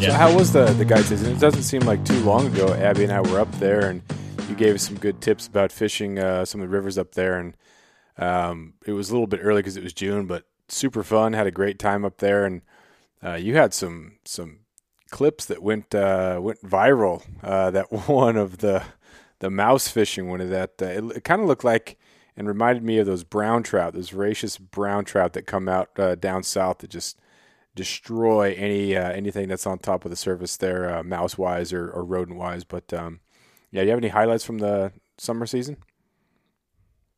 So how was the the guide season? It doesn't seem like too long ago. Abby and I were up there, and you gave us some good tips about fishing uh, some of the rivers up there. And um, it was a little bit early because it was June, but super fun. Had a great time up there, and uh, you had some some clips that went uh, went viral. Uh, that one of the the mouse fishing one of that. Uh, it, it kind of looked like and reminded me of those brown trout, those voracious brown trout that come out uh, down south that just destroy any uh, anything that's on top of the surface there, uh, mouse wise or, or rodent wise. But um, yeah, do you have any highlights from the summer season?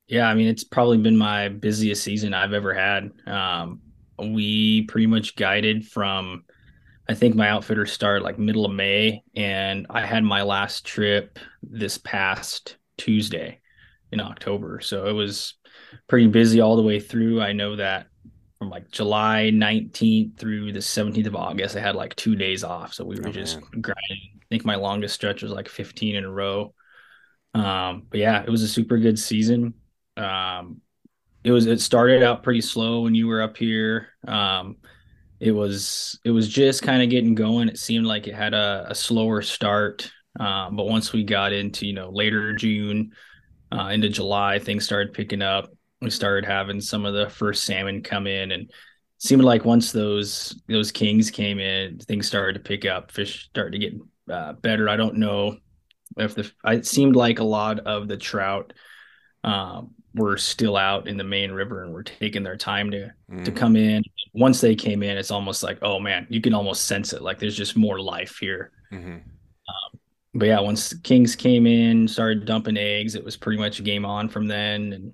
Yeah, I mean it's probably been my busiest season I've ever had. Um, we pretty much guided from I think my outfitter started like middle of May, and I had my last trip this past Tuesday in October. So it was pretty busy all the way through. I know that from like July 19th through the 17th of August, I had like two days off. So we were oh, just man. grinding. I think my longest stretch was like 15 in a row. Um, but yeah, it was a super good season. Um, it was it started out pretty slow when you were up here. Um, it was it was just kind of getting going. It seemed like it had a, a slower start, um, but once we got into you know later June uh, into July, things started picking up. We started having some of the first salmon come in, and seemed like once those those kings came in, things started to pick up. Fish started to get uh, better. I don't know if the it seemed like a lot of the trout um, were still out in the main river and were taking their time to mm. to come in once they came in, it's almost like, oh man, you can almost sense it. Like there's just more life here. Mm-hmm. Um, but yeah, once Kings came in, started dumping eggs, it was pretty much a game on from then. And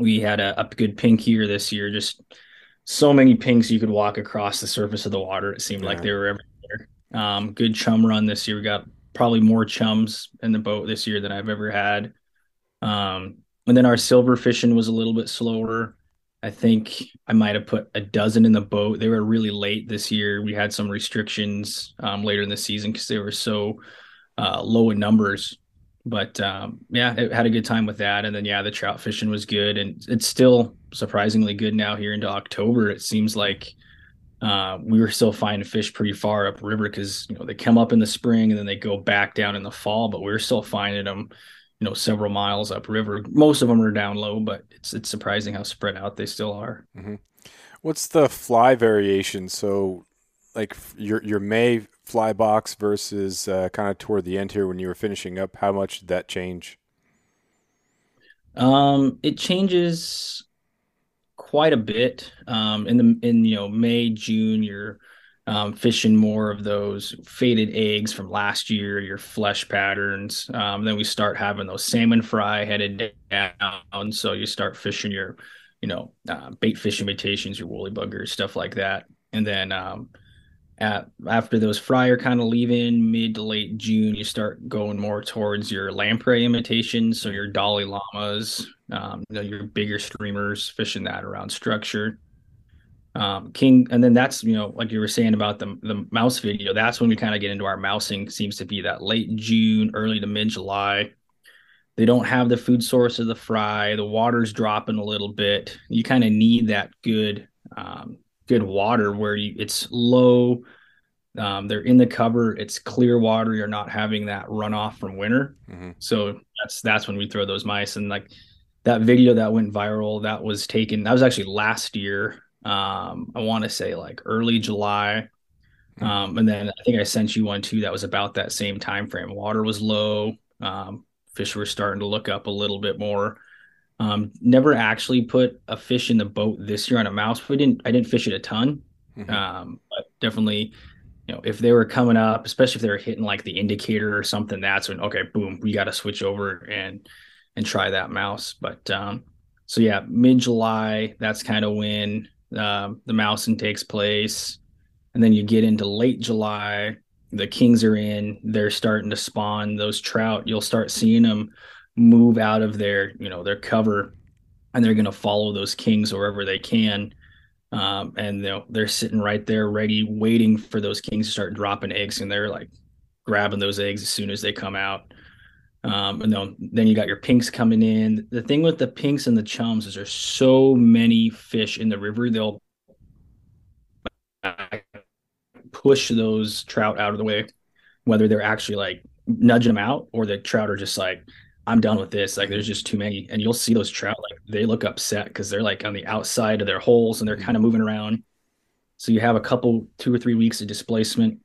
we had a, a good pink here this year. Just so many pinks you could walk across the surface of the water. It seemed yeah. like they were everywhere. Um, good chum run this year. We got probably more chums in the boat this year than I've ever had. Um, and then our silver fishing was a little bit slower. I think I might have put a dozen in the boat. They were really late this year. We had some restrictions um, later in the season because they were so uh, low in numbers. But um, yeah, it had a good time with that. And then yeah, the trout fishing was good, and it's still surprisingly good now here into October. It seems like uh, we were still finding fish pretty far upriver because you know they come up in the spring and then they go back down in the fall, but we are still finding them you know several miles upriver. Most of them are down low, but it's it's surprising how spread out they still are. Mm-hmm. What's the fly variation? So, like your your May fly box versus uh, kind of toward the end here when you were finishing up, how much did that change? Um, it changes quite a bit. Um, in the in you know May June, you're um, fishing more of those faded eggs from last year, your flesh patterns. Um, then we start having those salmon fry headed down. So you start fishing your, you know, uh, bait fish imitations, your woolly buggers, stuff like that. And then um, at, after those fry are kind of leaving mid to late June, you start going more towards your lamprey imitations. So your dolly llamas, um, you know, your bigger streamers, fishing that around structure um, king and then that's you know like you were saying about the the mouse video that's when we kind of get into our mousing seems to be that late june early to mid july they don't have the food source of the fry the water's dropping a little bit you kind of need that good um, good water where you it's low um, they're in the cover it's clear water you're not having that runoff from winter mm-hmm. so that's that's when we throw those mice and like that video that went viral that was taken that was actually last year um, I want to say like early July. Hmm. Um, and then I think I sent you one too that was about that same time frame. Water was low. Um, fish were starting to look up a little bit more. Um, never actually put a fish in the boat this year on a mouse. We didn't. I didn't fish it a ton, mm-hmm. um, but definitely, you know, if they were coming up, especially if they were hitting like the indicator or something, that's when okay, boom, we got to switch over and and try that mouse. But um, so yeah, mid July, that's kind of when uh, the mousing takes place, and then you get into late July. The kings are in; they're starting to spawn those trout. You'll start seeing them move out of their, you know, their cover, and they're going to follow those kings wherever they can. Um, and they're, they're sitting right there, ready, waiting for those kings to start dropping eggs, and they're like grabbing those eggs as soon as they come out. Um, and then, then you got your pinks coming in. The thing with the pinks and the chums is there's so many fish in the river. They'll push those trout out of the way, whether they're actually like nudging them out or the trout are just like, I'm done with this. Like there's just too many. And you'll see those trout like they look upset because they're like on the outside of their holes and they're mm-hmm. kind of moving around. So you have a couple, two or three weeks of displacement.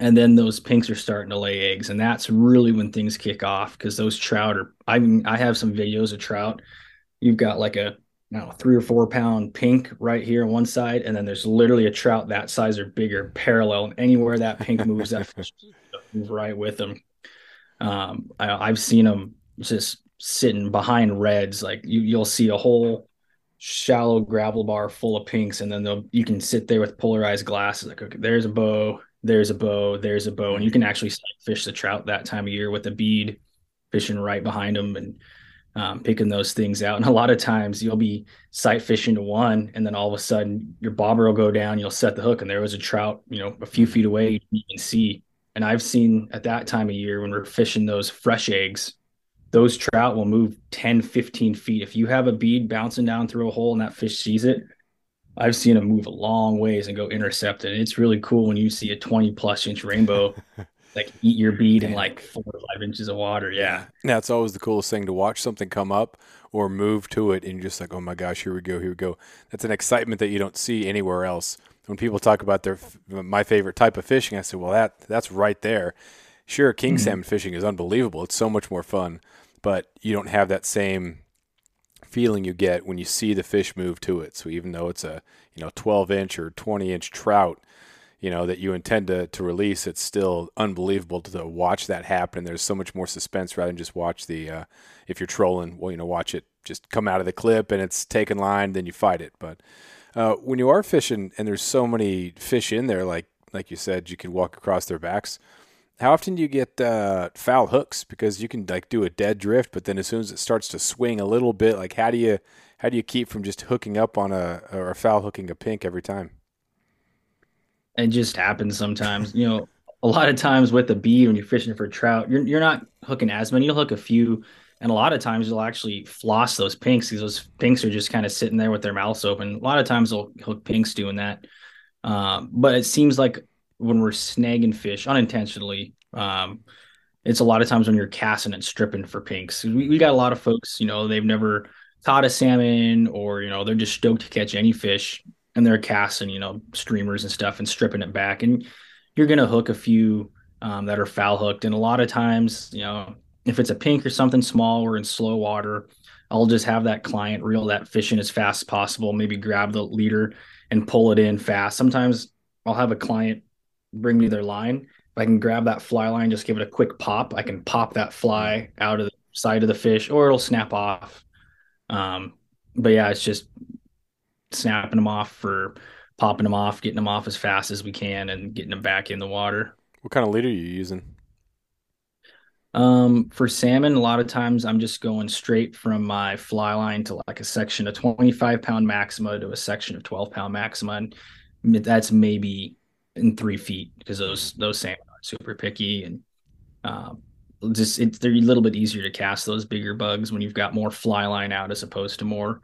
And then those pinks are starting to lay eggs. And that's really when things kick off because those trout are I mean, I have some videos of trout. You've got like a know, three or four pound pink right here on one side, and then there's literally a trout that size or bigger parallel. And anywhere that pink moves, that fish move right with them. Um, I, have seen them just sitting behind reds. Like you, you'll see a whole shallow gravel bar full of pinks, and then they'll you can sit there with polarized glasses. Like, okay, there's a bow, there's a bow, there's a bow, and you can actually fish the trout that time of year with a bead fishing right behind them and um, picking those things out. And a lot of times you'll be sight fishing to one, and then all of a sudden your bobber will go down. You'll set the hook, and there was a trout, you know, a few feet away. You can see. And I've seen at that time of year when we're fishing those fresh eggs, those trout will move 10, 15 feet. If you have a bead bouncing down through a hole and that fish sees it, I've seen them move a long ways and go intercept it. And it's really cool when you see a 20 plus inch rainbow like eat your bead in like four or five inches of water. Yeah. Yeah, it's always the coolest thing to watch something come up or move to it and you're just like, oh my gosh, here we go, here we go. That's an excitement that you don't see anywhere else. When people talk about their my favorite type of fishing, I say, well, that that's right there. Sure, king mm-hmm. salmon fishing is unbelievable. It's so much more fun, but you don't have that same feeling you get when you see the fish move to it. So even though it's a you know 12 inch or 20 inch trout, you know that you intend to, to release it's still unbelievable to, to watch that happen there's so much more suspense rather than just watch the uh, if you're trolling well you know watch it just come out of the clip and it's taken line then you fight it but uh, when you are fishing and there's so many fish in there like like you said you can walk across their backs how often do you get uh, foul hooks because you can like do a dead drift but then as soon as it starts to swing a little bit like how do you how do you keep from just hooking up on a or foul hooking a pink every time it just happens sometimes. you know, a lot of times with the bead when you're fishing for trout, you're you're not hooking as many. You'll hook a few, and a lot of times you'll actually floss those pinks because those pinks are just kind of sitting there with their mouths open. A lot of times they'll hook pinks doing that. Um, but it seems like when we're snagging fish unintentionally, um, it's a lot of times when you're casting and stripping for pinks. We, we got a lot of folks, you know, they've never caught a salmon or, you know, they're just stoked to catch any fish and they're casting, you know, streamers and stuff and stripping it back. And you're going to hook a few um, that are foul hooked. And a lot of times, you know, if it's a pink or something small or in slow water, I'll just have that client reel that fish in as fast as possible, maybe grab the leader and pull it in fast. Sometimes I'll have a client bring me their line. If I can grab that fly line, just give it a quick pop, I can pop that fly out of the side of the fish or it'll snap off. Um, but yeah, it's just snapping them off for popping them off, getting them off as fast as we can, and getting them back in the water. What kind of leader are you using? Um, for salmon, a lot of times I'm just going straight from my fly line to like a section of 25 pound maxima to a section of 12 pound maxima. And that's maybe in three feet because those those salmon are super picky and um, just it's they're a little bit easier to cast those bigger bugs when you've got more fly line out as opposed to more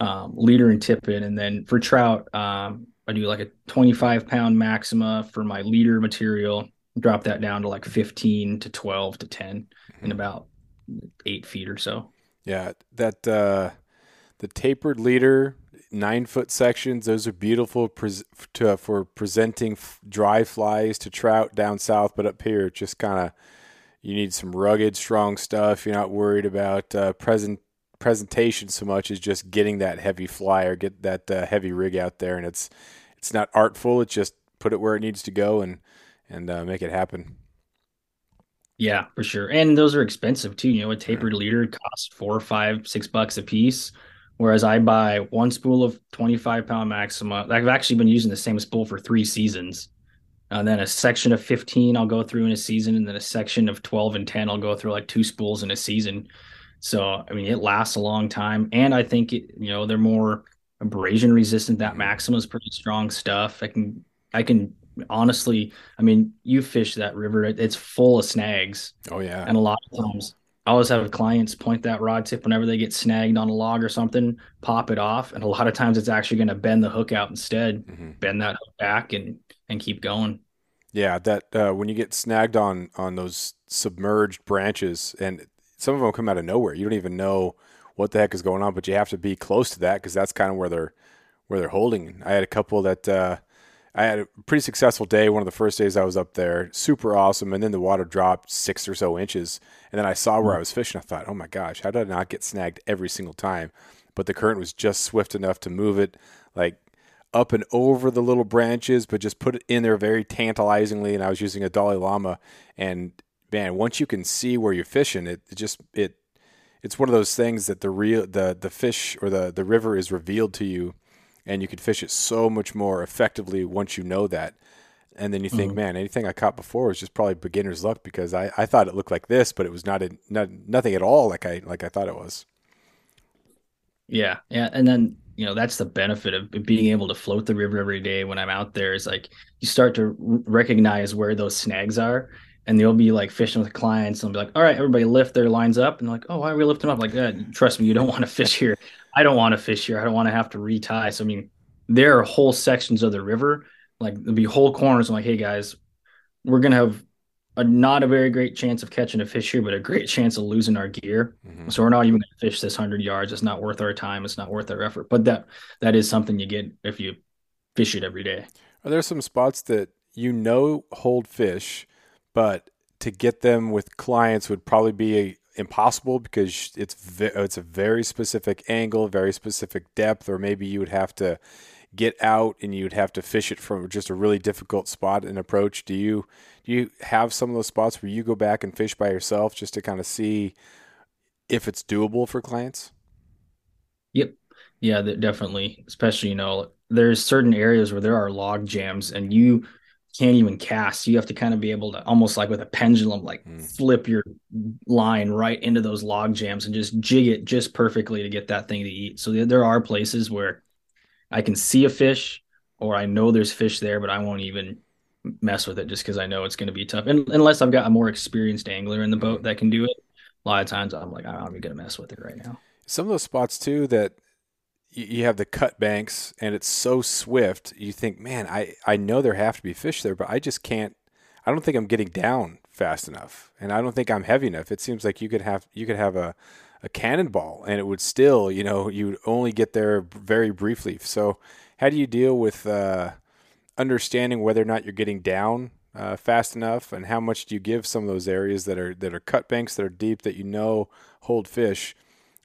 um, leader and tippet. And then for trout, um, I do like a 25 pound maxima for my leader material, drop that down to like 15 to 12 to 10 mm-hmm. in about eight feet or so. Yeah. That, uh, the tapered leader, nine foot sections, those are beautiful pres- to, for presenting f- dry flies to trout down south. But up here, just kind of, you need some rugged, strong stuff. You're not worried about uh, present presentation so much as just getting that heavy flyer, get that uh, heavy rig out there, and it's it's not artful. It's just put it where it needs to go and and uh, make it happen. Yeah, for sure. And those are expensive too. You know, a tapered yeah. leader costs four, five, six bucks a piece. Whereas I buy one spool of 25 pound maxima. I've actually been using the same spool for three seasons. And then a section of 15 I'll go through in a season. And then a section of 12 and 10 I'll go through like two spools in a season. So I mean, it lasts a long time, and I think it, you know they're more abrasion resistant. That mm-hmm. Maxima is pretty strong stuff. I can I can honestly, I mean, you fish that river, it, it's full of snags. Oh yeah, and a lot of times. I always have clients point that rod tip whenever they get snagged on a log or something, pop it off, and a lot of times it's actually going to bend the hook out instead, mm-hmm. bend that hook back and and keep going. Yeah, that uh, when you get snagged on on those submerged branches, and some of them come out of nowhere, you don't even know what the heck is going on, but you have to be close to that because that's kind of where they're where they're holding. I had a couple that uh, I had a pretty successful day. One of the first days I was up there, super awesome, and then the water dropped six or so inches, and then I saw where I was fishing. I thought, oh my gosh, how did I not get snagged every single time? But the current was just swift enough to move it like up and over the little branches, but just put it in there very tantalizingly. And I was using a Dolly Llama, and man, once you can see where you're fishing, it, it just it it's one of those things that the real the the fish or the the river is revealed to you, and you can fish it so much more effectively once you know that. And then you think, mm-hmm. man, anything I caught before was just probably beginner's luck because I, I thought it looked like this, but it was not, a, not nothing at all like I like I thought it was. Yeah, yeah, and then you know that's the benefit of being able to float the river every day when i'm out there is like you start to recognize where those snags are and they'll be like fishing with clients and they'll be like all right everybody lift their lines up and they're like oh why are we lifting up like yeah, trust me you don't want to fish here i don't want to fish here i don't want to have to retie so i mean there are whole sections of the river like there'll be whole corners I'm like hey guys we're gonna have a not a very great chance of catching a fish here, but a great chance of losing our gear. Mm-hmm. So we're not even going to fish this hundred yards. It's not worth our time. It's not worth our effort. But that that is something you get if you fish it every day. Are there some spots that you know hold fish, but to get them with clients would probably be a, impossible because it's ve- it's a very specific angle, very specific depth, or maybe you would have to get out and you'd have to fish it from just a really difficult spot and approach. Do you do you have some of those spots where you go back and fish by yourself just to kind of see if it's doable for clients? Yep. Yeah, definitely. Especially, you know, there's certain areas where there are log jams and you can't even cast. You have to kind of be able to almost like with a pendulum, like mm. flip your line right into those log jams and just jig it just perfectly to get that thing to eat. So there are places where I can see a fish or I know there's fish there, but I won't even mess with it just because I know it's going to be tough. And unless I've got a more experienced angler in the boat that can do it, a lot of times I'm like, I'm not even going to mess with it right now. Some of those spots too that you have the cut banks and it's so swift, you think, man, I, I know there have to be fish there, but I just can't. I don't think I'm getting down fast enough, and I don't think I'm heavy enough. It seems like you could have you could have a a cannonball and it would still, you know, you would only get there very briefly. So, how do you deal with uh, understanding whether or not you're getting down uh, fast enough, and how much do you give some of those areas that are that are cut banks that are deep that you know hold fish?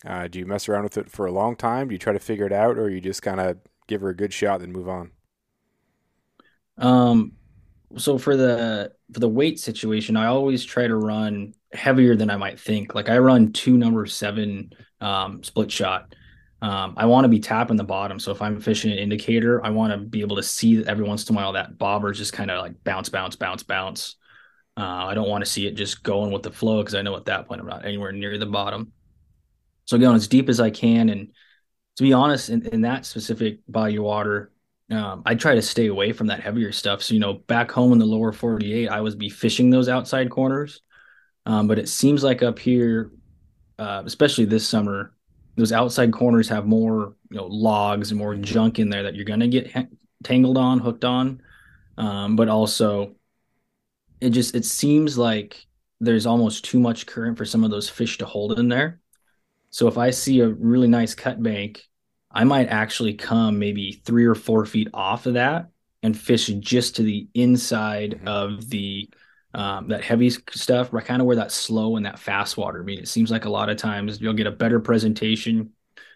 Uh, do you mess around with it for a long time? Do you try to figure it out, or you just kind of give her a good shot and move on? Um, so for the for the weight situation, I always try to run heavier than I might think. Like I run two number seven um, split shot um, I want to be tapping the bottom. So if I'm fishing an indicator, I want to be able to see every once in a while that bobber just kind of like bounce, bounce, bounce, bounce. Uh, I don't want to see it just going with the flow because I know at that point I'm not anywhere near the bottom. So going as deep as I can. And to be honest, in, in that specific body of water, um, I try to stay away from that heavier stuff. So, you know, back home in the lower 48, I was be fishing those outside corners. Um, but it seems like up here, uh, especially this summer, those outside corners have more you know logs and more junk in there that you're going to get ha- tangled on hooked on um, but also it just it seems like there's almost too much current for some of those fish to hold in there so if i see a really nice cut bank i might actually come maybe three or four feet off of that and fish just to the inside mm-hmm. of the um, that heavy stuff, right? kind of where that slow and that fast water. I mean, it seems like a lot of times you'll get a better presentation.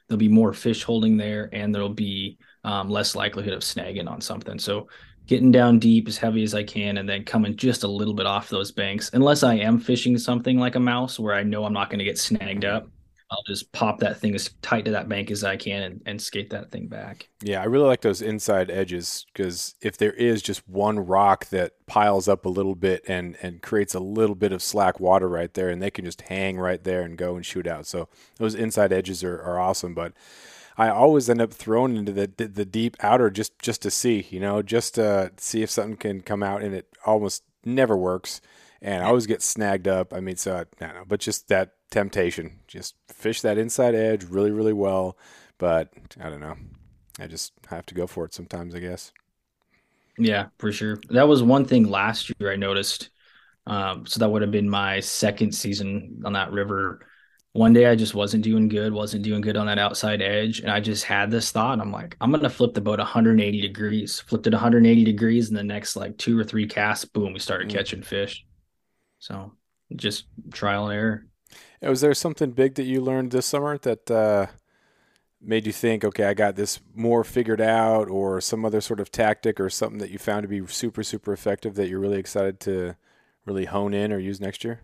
There'll be more fish holding there, and there'll be um, less likelihood of snagging on something. So, getting down deep as heavy as I can, and then coming just a little bit off those banks, unless I am fishing something like a mouse where I know I'm not going to get snagged up. I'll just pop that thing as tight to that bank as I can and, and skate that thing back. Yeah, I really like those inside edges because if there is just one rock that piles up a little bit and, and creates a little bit of slack water right there, and they can just hang right there and go and shoot out. So those inside edges are, are awesome. But I always end up throwing into the, the, the deep outer just just to see, you know, just to see if something can come out, and it almost never works. And I always get snagged up. I mean, so I don't know, but just that temptation. Just fish that inside edge really, really well. But I don't know. I just have to go for it sometimes, I guess. Yeah, for sure. That was one thing last year I noticed. Um, so that would have been my second season on that river. One day I just wasn't doing good, wasn't doing good on that outside edge. And I just had this thought. I'm like, I'm going to flip the boat 180 degrees. Flipped it 180 degrees. And the next like two or three casts, boom, we started mm. catching fish. So just trial and error. Was there something big that you learned this summer that uh, made you think, okay, I got this more figured out, or some other sort of tactic or something that you found to be super, super effective that you're really excited to really hone in or use next year?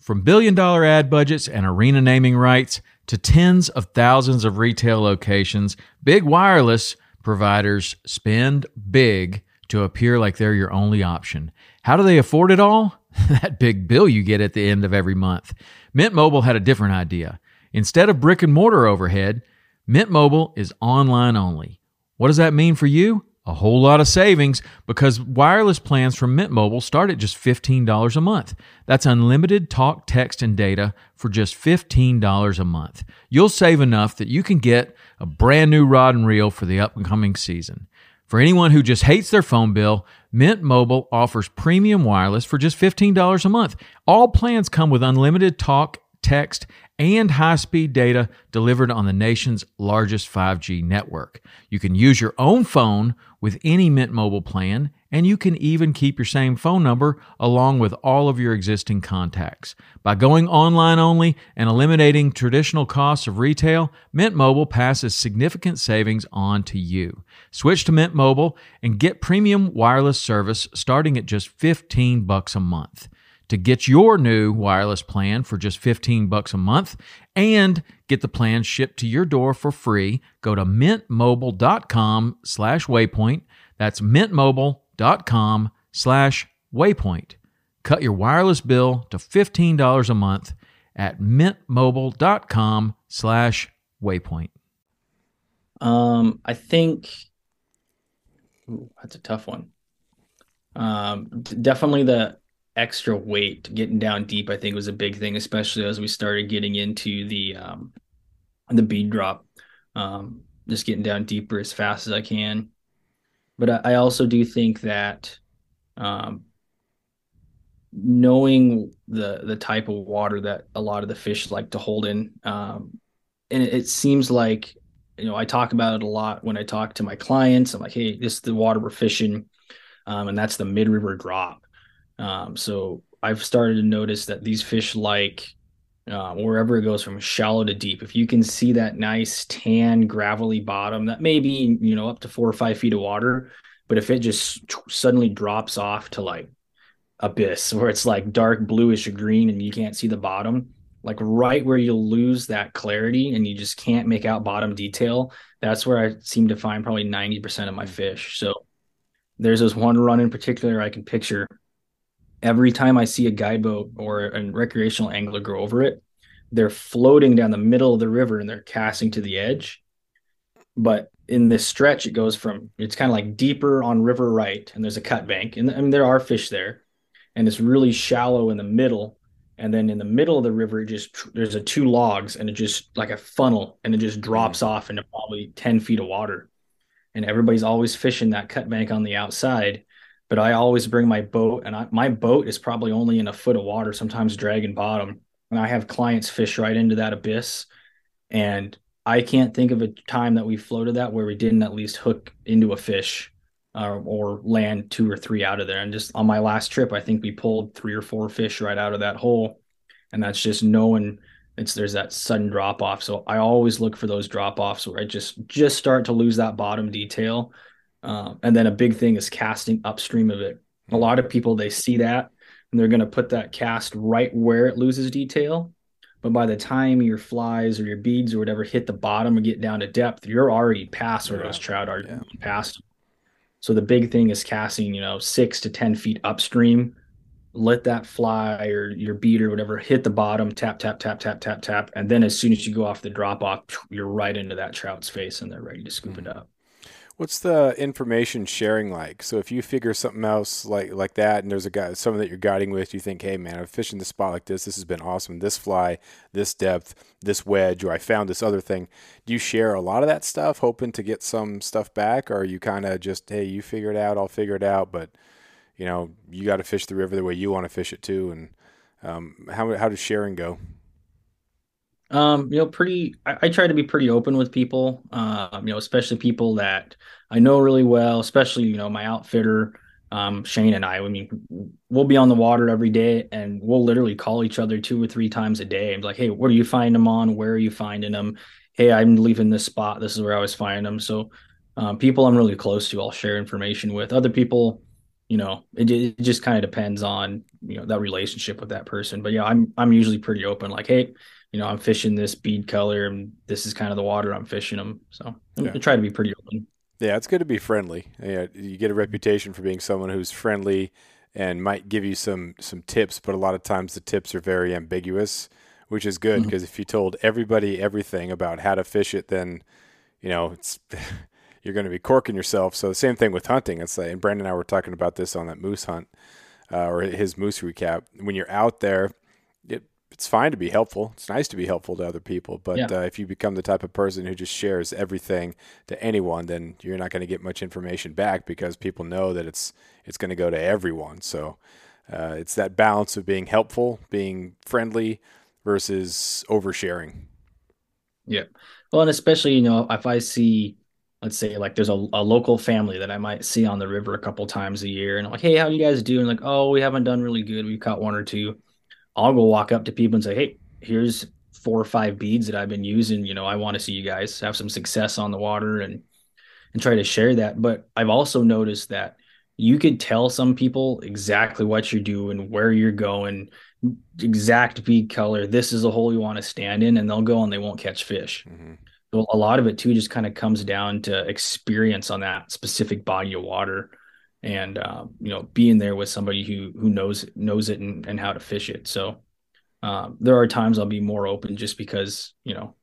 From billion dollar ad budgets and arena naming rights to tens of thousands of retail locations, big wireless providers spend big to appear like they're your only option. How do they afford it all? that big bill you get at the end of every month. Mint Mobile had a different idea. Instead of brick and mortar overhead, Mint Mobile is online only. What does that mean for you? A whole lot of savings because wireless plans from Mint Mobile start at just $15 a month. That's unlimited talk, text, and data for just $15 a month. You'll save enough that you can get a brand new rod and reel for the upcoming season. For anyone who just hates their phone bill, Mint Mobile offers premium wireless for just $15 a month. All plans come with unlimited talk, text, and high speed data delivered on the nation's largest 5G network. You can use your own phone with any Mint Mobile plan, and you can even keep your same phone number along with all of your existing contacts. By going online only and eliminating traditional costs of retail, Mint Mobile passes significant savings on to you. Switch to Mint Mobile and get premium wireless service starting at just 15 bucks a month. To get your new wireless plan for just 15 bucks a month and get the plan shipped to your door for free, go to mintmobile.com slash waypoint. That's mintmobile.com slash waypoint. Cut your wireless bill to $15 a month at mintmobile.com slash waypoint. Um, I think ooh, that's a tough one. Um, definitely the extra weight getting down deep i think was a big thing especially as we started getting into the um the bead drop. Um just getting down deeper as fast as i can. But i, I also do think that um knowing the the type of water that a lot of the fish like to hold in um and it, it seems like you know i talk about it a lot when i talk to my clients. I'm like hey this is the water we're fishing um, and that's the mid river drop um, so I've started to notice that these fish like uh, wherever it goes from shallow to deep. If you can see that nice tan gravelly bottom, that may be you know up to four or five feet of water, but if it just suddenly drops off to like abyss where it's like dark bluish green and you can't see the bottom, like right where you'll lose that clarity and you just can't make out bottom detail, that's where I seem to find probably 90% of my fish. So there's this one run in particular I can picture every time I see a guide boat or a recreational angler go over it, they're floating down the middle of the river and they're casting to the edge. But in this stretch, it goes from it's kind of like deeper on river right, and there's a cut bank, and I mean there are fish there, and it's really shallow in the middle. And then in the middle of the river, it just there's a two logs, and it just like a funnel, and it just drops mm-hmm. off into probably ten feet of water. And everybody's always fishing that cut bank on the outside but I always bring my boat, and I, my boat is probably only in a foot of water, sometimes dragging bottom. And I have clients fish right into that abyss. And I can't think of a time that we floated that where we didn't at least hook into a fish uh, or land two or three out of there. And just on my last trip, I think we pulled three or four fish right out of that hole. And that's just knowing it's there's that sudden drop off. So I always look for those drop offs where I just just start to lose that bottom detail um, and then a big thing is casting upstream of it. A lot of people they see that and they're going to put that cast right where it loses detail. But by the time your flies or your beads or whatever hit the bottom or get down to depth, you're already past where yeah. those trout are yeah. past. So the big thing is casting, you know, six to ten feet upstream. Let that fly or your bead or whatever hit the bottom, tap, tap, tap, tap, tap, tap. And then as soon as you go off the drop off, you're right into that trout's face and they're ready to scoop mm-hmm. it up. What's the information sharing like? So if you figure something else like like that, and there's a guy, someone that you're guiding with, you think, hey man, I'm fishing the spot like this. This has been awesome. This fly, this depth, this wedge, or I found this other thing. Do you share a lot of that stuff, hoping to get some stuff back, or are you kind of just, hey, you figure it out, I'll figure it out, but you know, you got to fish the river the way you want to fish it too. And um, how how does sharing go? Um, you know, pretty. I, I, try to be pretty open with people. Um, you know, especially people that I know really well. Especially, you know, my outfitter, um, Shane and I. I mean, we'll be on the water every day, and we'll literally call each other two or three times a day. And like, hey, what are you finding them on? Where are you finding them? Hey, I'm leaving this spot. This is where I was finding them. So, um, people I'm really close to, I'll share information with. Other people, you know, it, it just kind of depends on you know that relationship with that person. But yeah, I'm I'm usually pretty open. Like, hey you know, I'm fishing this bead color and this is kind of the water I'm fishing them. So yeah. I try to be pretty open. Yeah, it's good to be friendly. Yeah, you get a reputation for being someone who's friendly and might give you some some tips, but a lot of times the tips are very ambiguous, which is good because mm-hmm. if you told everybody everything about how to fish it, then you know it's you're going to be corking yourself. So the same thing with hunting. It's like, and Brandon and I were talking about this on that moose hunt uh, or his moose recap. When you're out there, it's fine to be helpful. It's nice to be helpful to other people, but yeah. uh, if you become the type of person who just shares everything to anyone, then you're not going to get much information back because people know that it's it's going to go to everyone. So uh, it's that balance of being helpful, being friendly, versus oversharing. Yeah. Well, and especially you know if I see, let's say like there's a, a local family that I might see on the river a couple times a year, and I'm like, hey, how you guys doing? Like, oh, we haven't done really good. We've caught one or two I'll go walk up to people and say, "Hey, here's four or five beads that I've been using. You know, I want to see you guys have some success on the water and and try to share that." But I've also noticed that you could tell some people exactly what you're doing, where you're going, exact bead color. This is the hole you want to stand in, and they'll go and they won't catch fish. Mm-hmm. So a lot of it too just kind of comes down to experience on that specific body of water and uh, you know being there with somebody who who knows knows it and, and how to fish it. So um, there are times i'll be more open just because you know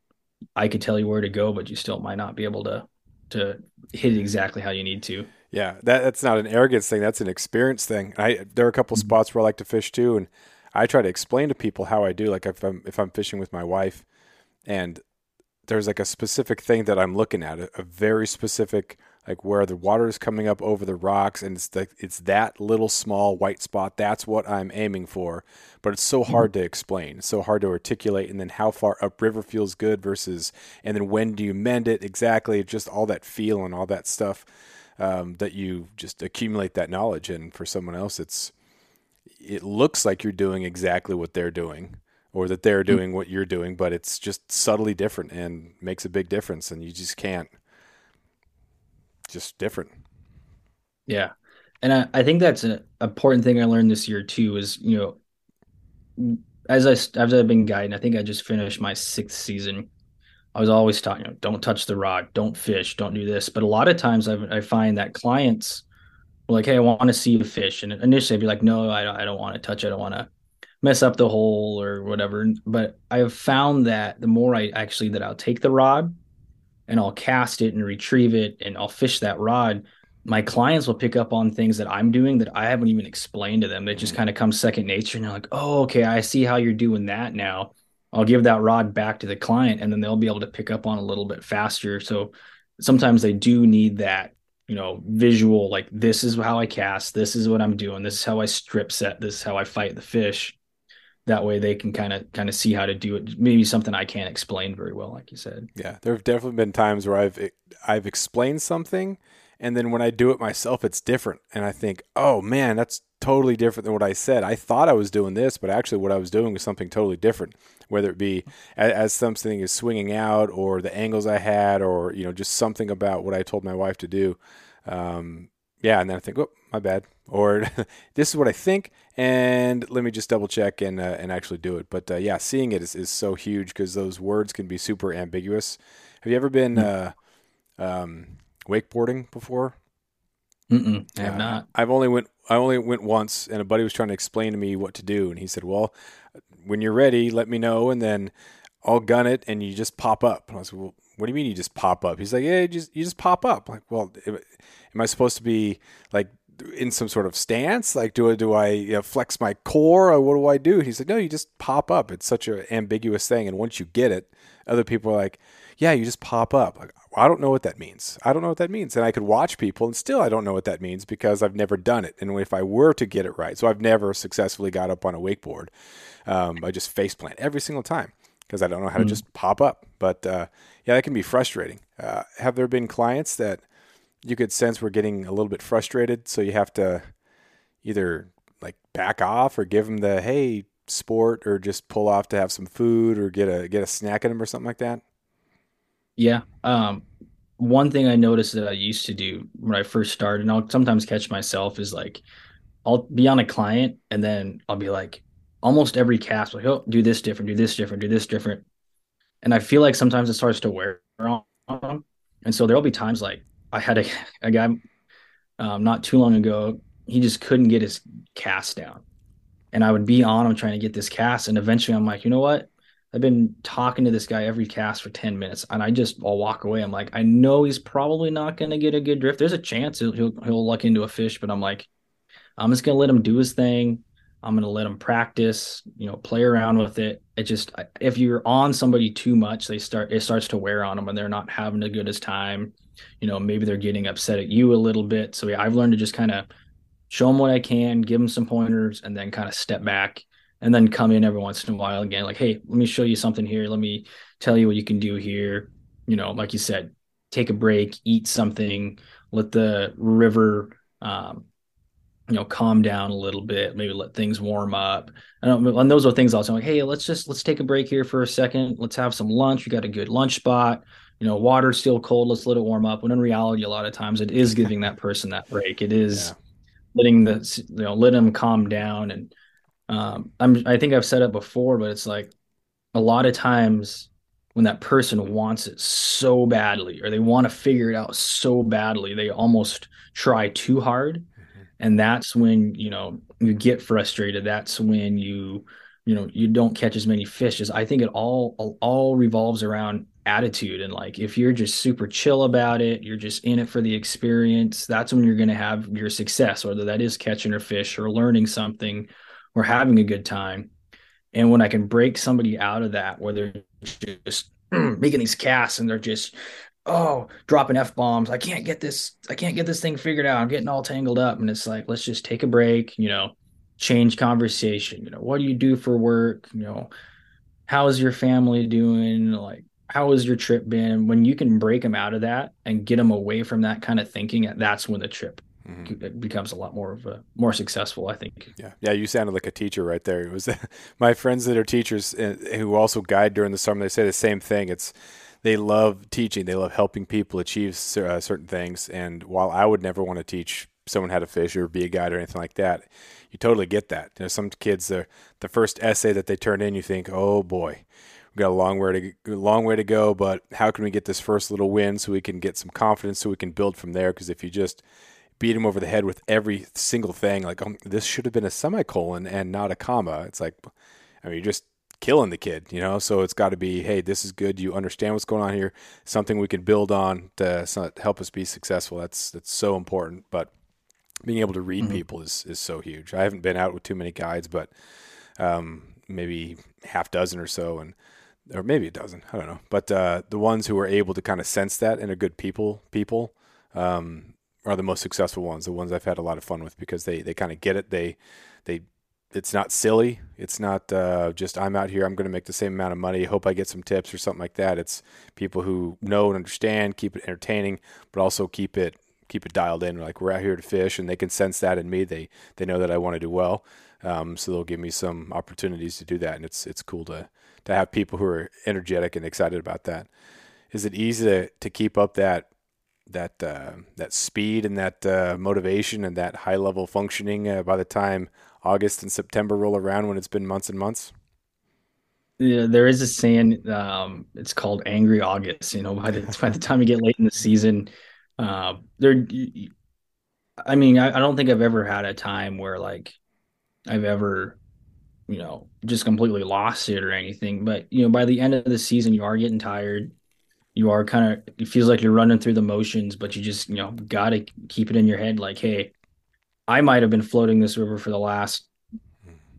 i could tell you where to go but you still might not be able to to hit it exactly how you need to. Yeah that, that's not an arrogance thing that's an experience thing. I there are a couple mm-hmm. spots where i like to fish too and i try to explain to people how i do like if i'm if i'm fishing with my wife and there's like a specific thing that i'm looking at a, a very specific like where the water is coming up over the rocks and it's the, it's that little small white spot. That's what i'm aiming for. But it's so mm-hmm. hard to explain. It's so hard to articulate and then how far upriver feels good versus and then when do you mend it? Exactly. Just all that feel and all that stuff um, that you just accumulate that knowledge and for someone else it's it looks like you're doing exactly what they're doing or that they're mm-hmm. doing what you're doing but it's just subtly different and makes a big difference and you just can't just different. Yeah. And I, I think that's an important thing I learned this year too is, you know, as I as I've been guiding, I think I just finished my sixth season. I was always taught, you know, don't touch the rod, don't fish, don't do this. But a lot of times I, I find that clients were like, hey, I want to see a fish. And initially I'd be like, no, I don't, I don't want to touch. I don't want to mess up the hole or whatever. But I have found that the more I actually that I'll take the rod and I'll cast it and retrieve it and I'll fish that rod, my clients will pick up on things that I'm doing that I haven't even explained to them. It just mm. kind of comes second nature. And they're like, oh, okay, I see how you're doing that now. I'll give that rod back to the client and then they'll be able to pick up on a little bit faster. So sometimes they do need that, you know, visual, like this is how I cast, this is what I'm doing, this is how I strip set, this is how I fight the fish that way they can kind of kind of see how to do it. Maybe something i can't explain very well like you said. Yeah there have definitely been times where i've i've explained something and then when i do it myself it's different. And i think oh man that's totally different than what i said. I thought i was doing this but actually what i was doing was something totally different. Whether it be as, as something is swinging out or the angles i had or you know just something about what i told my wife to do um, yeah, and then I think, oh, my bad, or this is what I think, and let me just double check and uh, and actually do it. But uh, yeah, seeing it is, is so huge because those words can be super ambiguous. Have you ever been hmm. uh, um, wakeboarding before? Mm-mm, I have not. I've only went. I only went once, and a buddy was trying to explain to me what to do, and he said, "Well, when you're ready, let me know, and then I'll gun it, and you just pop up." And I was, "Well, what do you mean you just pop up? He's like, yeah, you just you just pop up. I'm like, well, am I supposed to be like in some sort of stance? Like, do I do I you know, flex my core? Or what do I do? He's like, no, you just pop up. It's such an ambiguous thing, and once you get it, other people are like, yeah, you just pop up. Like, I don't know what that means. I don't know what that means, and I could watch people, and still I don't know what that means because I've never done it. And if I were to get it right, so I've never successfully got up on a wakeboard. Um, I just face plant every single time because I don't know how mm-hmm. to just pop up. But uh, yeah, that can be frustrating. Uh, have there been clients that you could sense were getting a little bit frustrated, so you have to either like back off or give them the hey sport or just pull off to have some food or get a get a snack at them or something like that? Yeah. Um, one thing I noticed that I used to do when I first started, and I'll sometimes catch myself, is like I'll be on a client and then I'll be like, almost every cast like, oh, do this different, do this different, do this different. And I feel like sometimes it starts to wear on. And so there'll be times like I had a, a guy um, not too long ago, he just couldn't get his cast down. And I would be on him trying to get this cast. And eventually I'm like, you know what? I've been talking to this guy every cast for 10 minutes and I just, I'll walk away. I'm like, I know he's probably not going to get a good drift. There's a chance he'll, he'll, he'll luck into a fish, but I'm like, I'm just going to let him do his thing. I'm going to let them practice, you know, play around with it. It just, if you're on somebody too much, they start, it starts to wear on them and they're not having the goodest time. You know, maybe they're getting upset at you a little bit. So yeah, I've learned to just kind of show them what I can, give them some pointers, and then kind of step back and then come in every once in a while again. Like, hey, let me show you something here. Let me tell you what you can do here. You know, like you said, take a break, eat something, let the river, um, you know calm down a little bit maybe let things warm up. I don't, and those are things also like hey let's just let's take a break here for a second. Let's have some lunch. We got a good lunch spot. You know water's still cold. Let's let it warm up. When in reality a lot of times it is giving that person that break. It is yeah. letting the you know let them calm down. And um, i'm i think i've said it before but it's like a lot of times when that person wants it so badly or they want to figure it out so badly they almost try too hard and that's when you know you get frustrated. That's when you you know you don't catch as many fish as i think it all all revolves around attitude and like if you're just super chill about it you're just in it for the experience that's when you're going to have your success whether that is catching a fish or learning something or having a good time. And when i can break somebody out of that where they're just making these casts and they're just oh, dropping f bombs. I can't get this. I can't get this thing figured out. I'm getting all tangled up, and it's like let's just take a break. You know, change conversation. You know, what do you do for work? You know, how's your family doing? Like, how has your trip been? When you can break them out of that and get them away from that kind of thinking, that's when the trip mm-hmm. becomes a lot more of a more successful. I think. Yeah, yeah. You sounded like a teacher right there. It was my friends that are teachers uh, who also guide during the summer. They say the same thing. It's they love teaching. They love helping people achieve uh, certain things. And while I would never want to teach someone how to fish or be a guide or anything like that, you totally get that. You know, some kids, the the first essay that they turn in, you think, oh boy, we've got a long way to long way to go. But how can we get this first little win so we can get some confidence so we can build from there? Because if you just beat him over the head with every single thing, like oh, this should have been a semicolon and not a comma, it's like, I mean, you just killing the kid, you know. So it's got to be, hey, this is good. You understand what's going on here. Something we can build on to help us be successful. That's that's so important. But being able to read mm-hmm. people is is so huge. I haven't been out with too many guides, but um, maybe half dozen or so, and or maybe a dozen. I don't know. But uh, the ones who are able to kind of sense that and are good people, people. Um, are the most successful ones, the ones I've had a lot of fun with because they, they kind of get it. They they it's not silly. It's not uh, just I'm out here. I'm going to make the same amount of money. Hope I get some tips or something like that. It's people who know and understand, keep it entertaining, but also keep it keep it dialed in. Like we're out here to fish, and they can sense that in me. They they know that I want to do well, um, so they'll give me some opportunities to do that. And it's it's cool to to have people who are energetic and excited about that. Is it easy to to keep up that that uh, that speed and that uh, motivation and that high level functioning uh, by the time August and September roll around when it's been months and months? Yeah, there is a saying. Um, it's called "angry August." You know, by the by the time you get late in the season, uh, there. I mean, I, I don't think I've ever had a time where like I've ever, you know, just completely lost it or anything. But you know, by the end of the season, you are getting tired. you are kind of it feels like you're running through the motions, but you just you know got to keep it in your head like, hey, I might have been floating this river for the last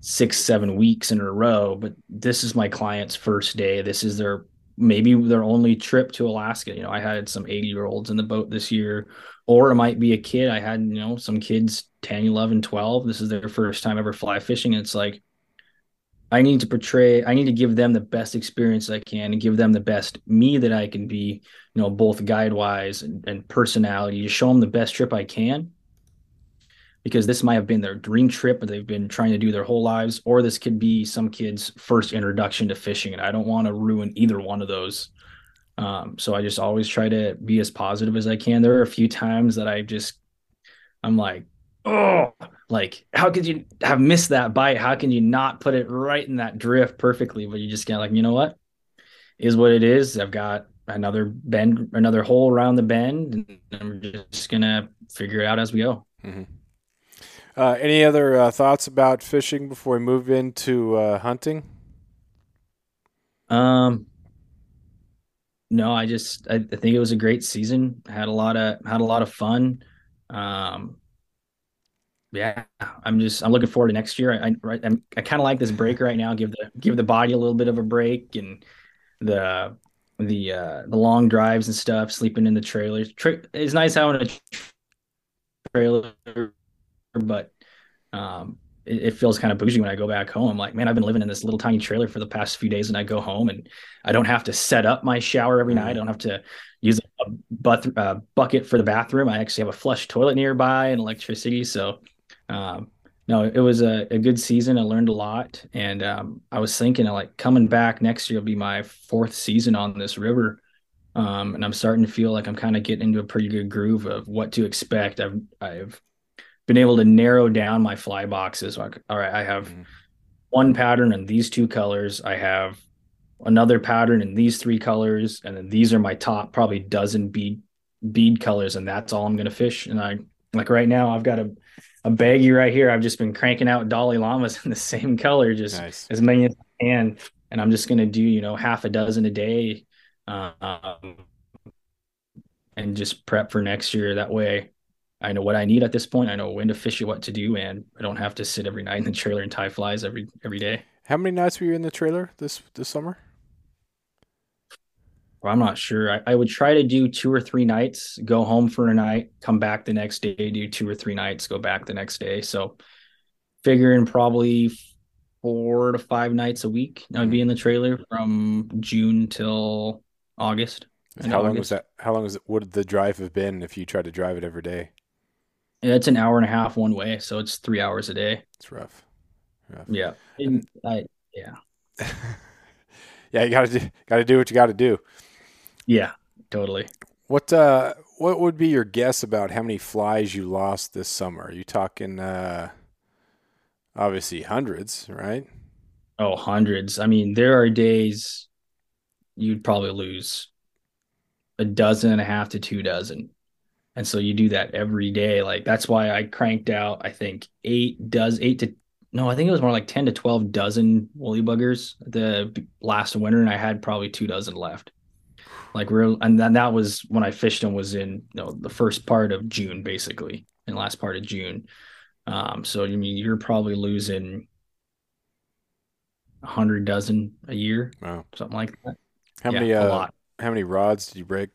six seven weeks in a row, but this is my client's first day. This is their maybe their only trip to Alaska. You know, I had some 80 year olds in the boat this year, or it might be a kid. I had, you know, some kids 10, 11, 12. This is their first time ever fly fishing. And it's like, I need to portray, I need to give them the best experience I can and give them the best me that I can be, you know, both guide wise and, and personality to show them the best trip I can. Because this might have been their dream trip, but they've been trying to do their whole lives, or this could be some kid's first introduction to fishing. And I don't want to ruin either one of those. Um, so I just always try to be as positive as I can. There are a few times that I just, I'm like, oh, like how could you have missed that bite? How can you not put it right in that drift perfectly? But you just get like, you know what, is what it is. I've got another bend, another hole around the bend, and I'm just gonna figure it out as we go. Mm-hmm. Uh, any other uh, thoughts about fishing before we move into uh, hunting? Um, no, I just I, I, think it was a great season. Had a lot of had a lot of fun. Um, yeah, I'm just I'm looking forward to next year. I I, I'm, I kind of like this break right now. Give the give the body a little bit of a break and the the uh the long drives and stuff. Sleeping in the trailers. Tra- it's nice having a trailer, but um, it, it, feels kind of bougie when I go back home. I'm like, man, I've been living in this little tiny trailer for the past few days, and I go home and I don't have to set up my shower every night. I don't have to use a, but, uh, bucket for the bathroom. I actually have a flush toilet nearby and electricity. So um, no, it was a, a, good season. I learned a lot, and um, I was thinking like coming back next year will be my fourth season on this river, um, and I'm starting to feel like I'm kind of getting into a pretty good groove of what to expect. I've I've been able to narrow down my fly boxes. Like, all right, I have mm-hmm. one pattern in these two colors. I have another pattern in these three colors, and then these are my top probably dozen bead bead colors, and that's all I'm going to fish. And I like right now I've got a a baggie right here. I've just been cranking out Dolly Llamas in the same color, just nice. as many as I can. And I'm just going to do, you know, half a dozen a day um, and just prep for next year. That way I know what I need at this point. I know when to fish it, what to do, and I don't have to sit every night in the trailer and tie flies every every day. How many nights were you in the trailer this this summer? Well, I'm not sure. I, I, would try to do two or three nights, go home for a night, come back the next day, do two or three nights, go back the next day. So figuring probably four to five nights a week. I'd be in the trailer from June till August. And how August. long was that? How long was it? Would the drive have been if you tried to drive it every day? Yeah, it's an hour and a half one way, so it's three hours a day. It's rough. rough. Yeah, and I yeah. yeah, you gotta do gotta do what you gotta do. Yeah, totally. What uh what would be your guess about how many flies you lost this summer? Are you talking uh obviously hundreds, right? Oh, hundreds. I mean, there are days you'd probably lose a dozen and a half to two dozen. And so you do that every day. Like that's why I cranked out, I think eight does eight to no, I think it was more like 10 to 12 dozen woolly buggers the last winter. And I had probably two dozen left. Like we're and then that was when I fished them was in you know the first part of June basically, and last part of June. Um, so I mean you're probably losing a hundred dozen a year, wow. something like that. How yeah, many? Uh, how many rods did you break?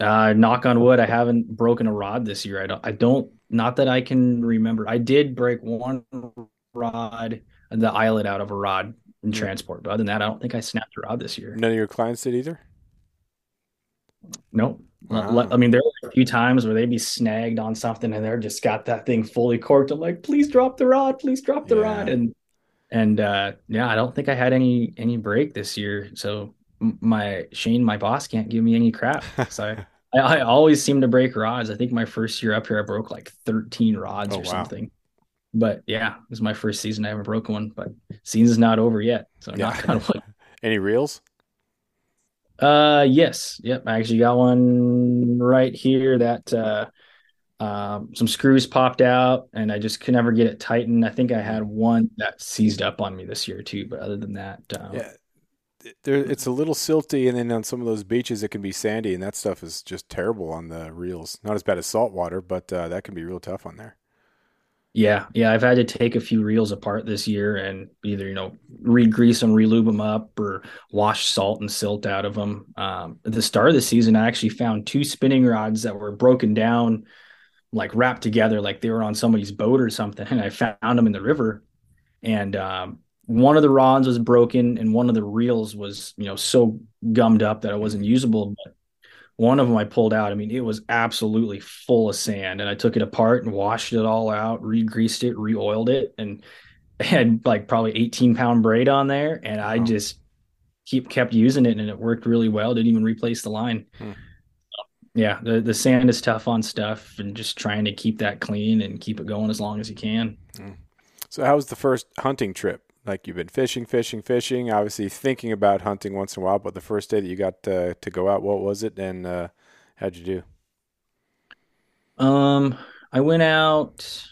Uh, knock on wood, I haven't broken a rod this year. I don't. I don't. Not that I can remember. I did break one rod, the eyelet out of a rod in mm transport. But other than that, I don't think I snapped a rod this year. None of your clients did either. Nope. Wow. I mean, there are a few times where they'd be snagged on something and they're just got that thing fully corked. I'm like, please drop the rod, please drop the yeah. rod. And and uh yeah, I don't think I had any any break this year. So my Shane, my boss, can't give me any crap. So I, I, always seem to break rods. I think my first year up here, I broke like 13 rods oh, or wow. something but yeah, this is my first season. I haven't broken one, but season's not over yet. So yeah. not kind of what. Any reels? Uh, yes. Yep. I actually got one right here that uh, um, some screws popped out, and I just could never get it tightened. I think I had one that seized up on me this year too, but other than that, um, yeah. There, it's a little silty, and then on some of those beaches it can be sandy, and that stuff is just terrible on the reels. Not as bad as salt water, but uh, that can be real tough on there. Yeah, yeah, I've had to take a few reels apart this year and either you know re-grease them, re-lube them up, or wash salt and silt out of them. Um, at the start of the season, I actually found two spinning rods that were broken down, like wrapped together, like they were on somebody's boat or something, and I found them in the river. And um, one of the rods was broken, and one of the reels was you know so gummed up that it wasn't usable. But one of them I pulled out. I mean, it was absolutely full of sand, and I took it apart and washed it all out, re-greased it, re-oiled it, and had like probably 18 pound braid on there, and I just keep kept using it, and it worked really well. Didn't even replace the line. Hmm. Yeah, the the sand is tough on stuff, and just trying to keep that clean and keep it going as long as you can. Hmm. So, how was the first hunting trip? Like you've been fishing, fishing, fishing. Obviously, thinking about hunting once in a while. But the first day that you got to, to go out, what was it, and uh, how'd you do? Um, I went out.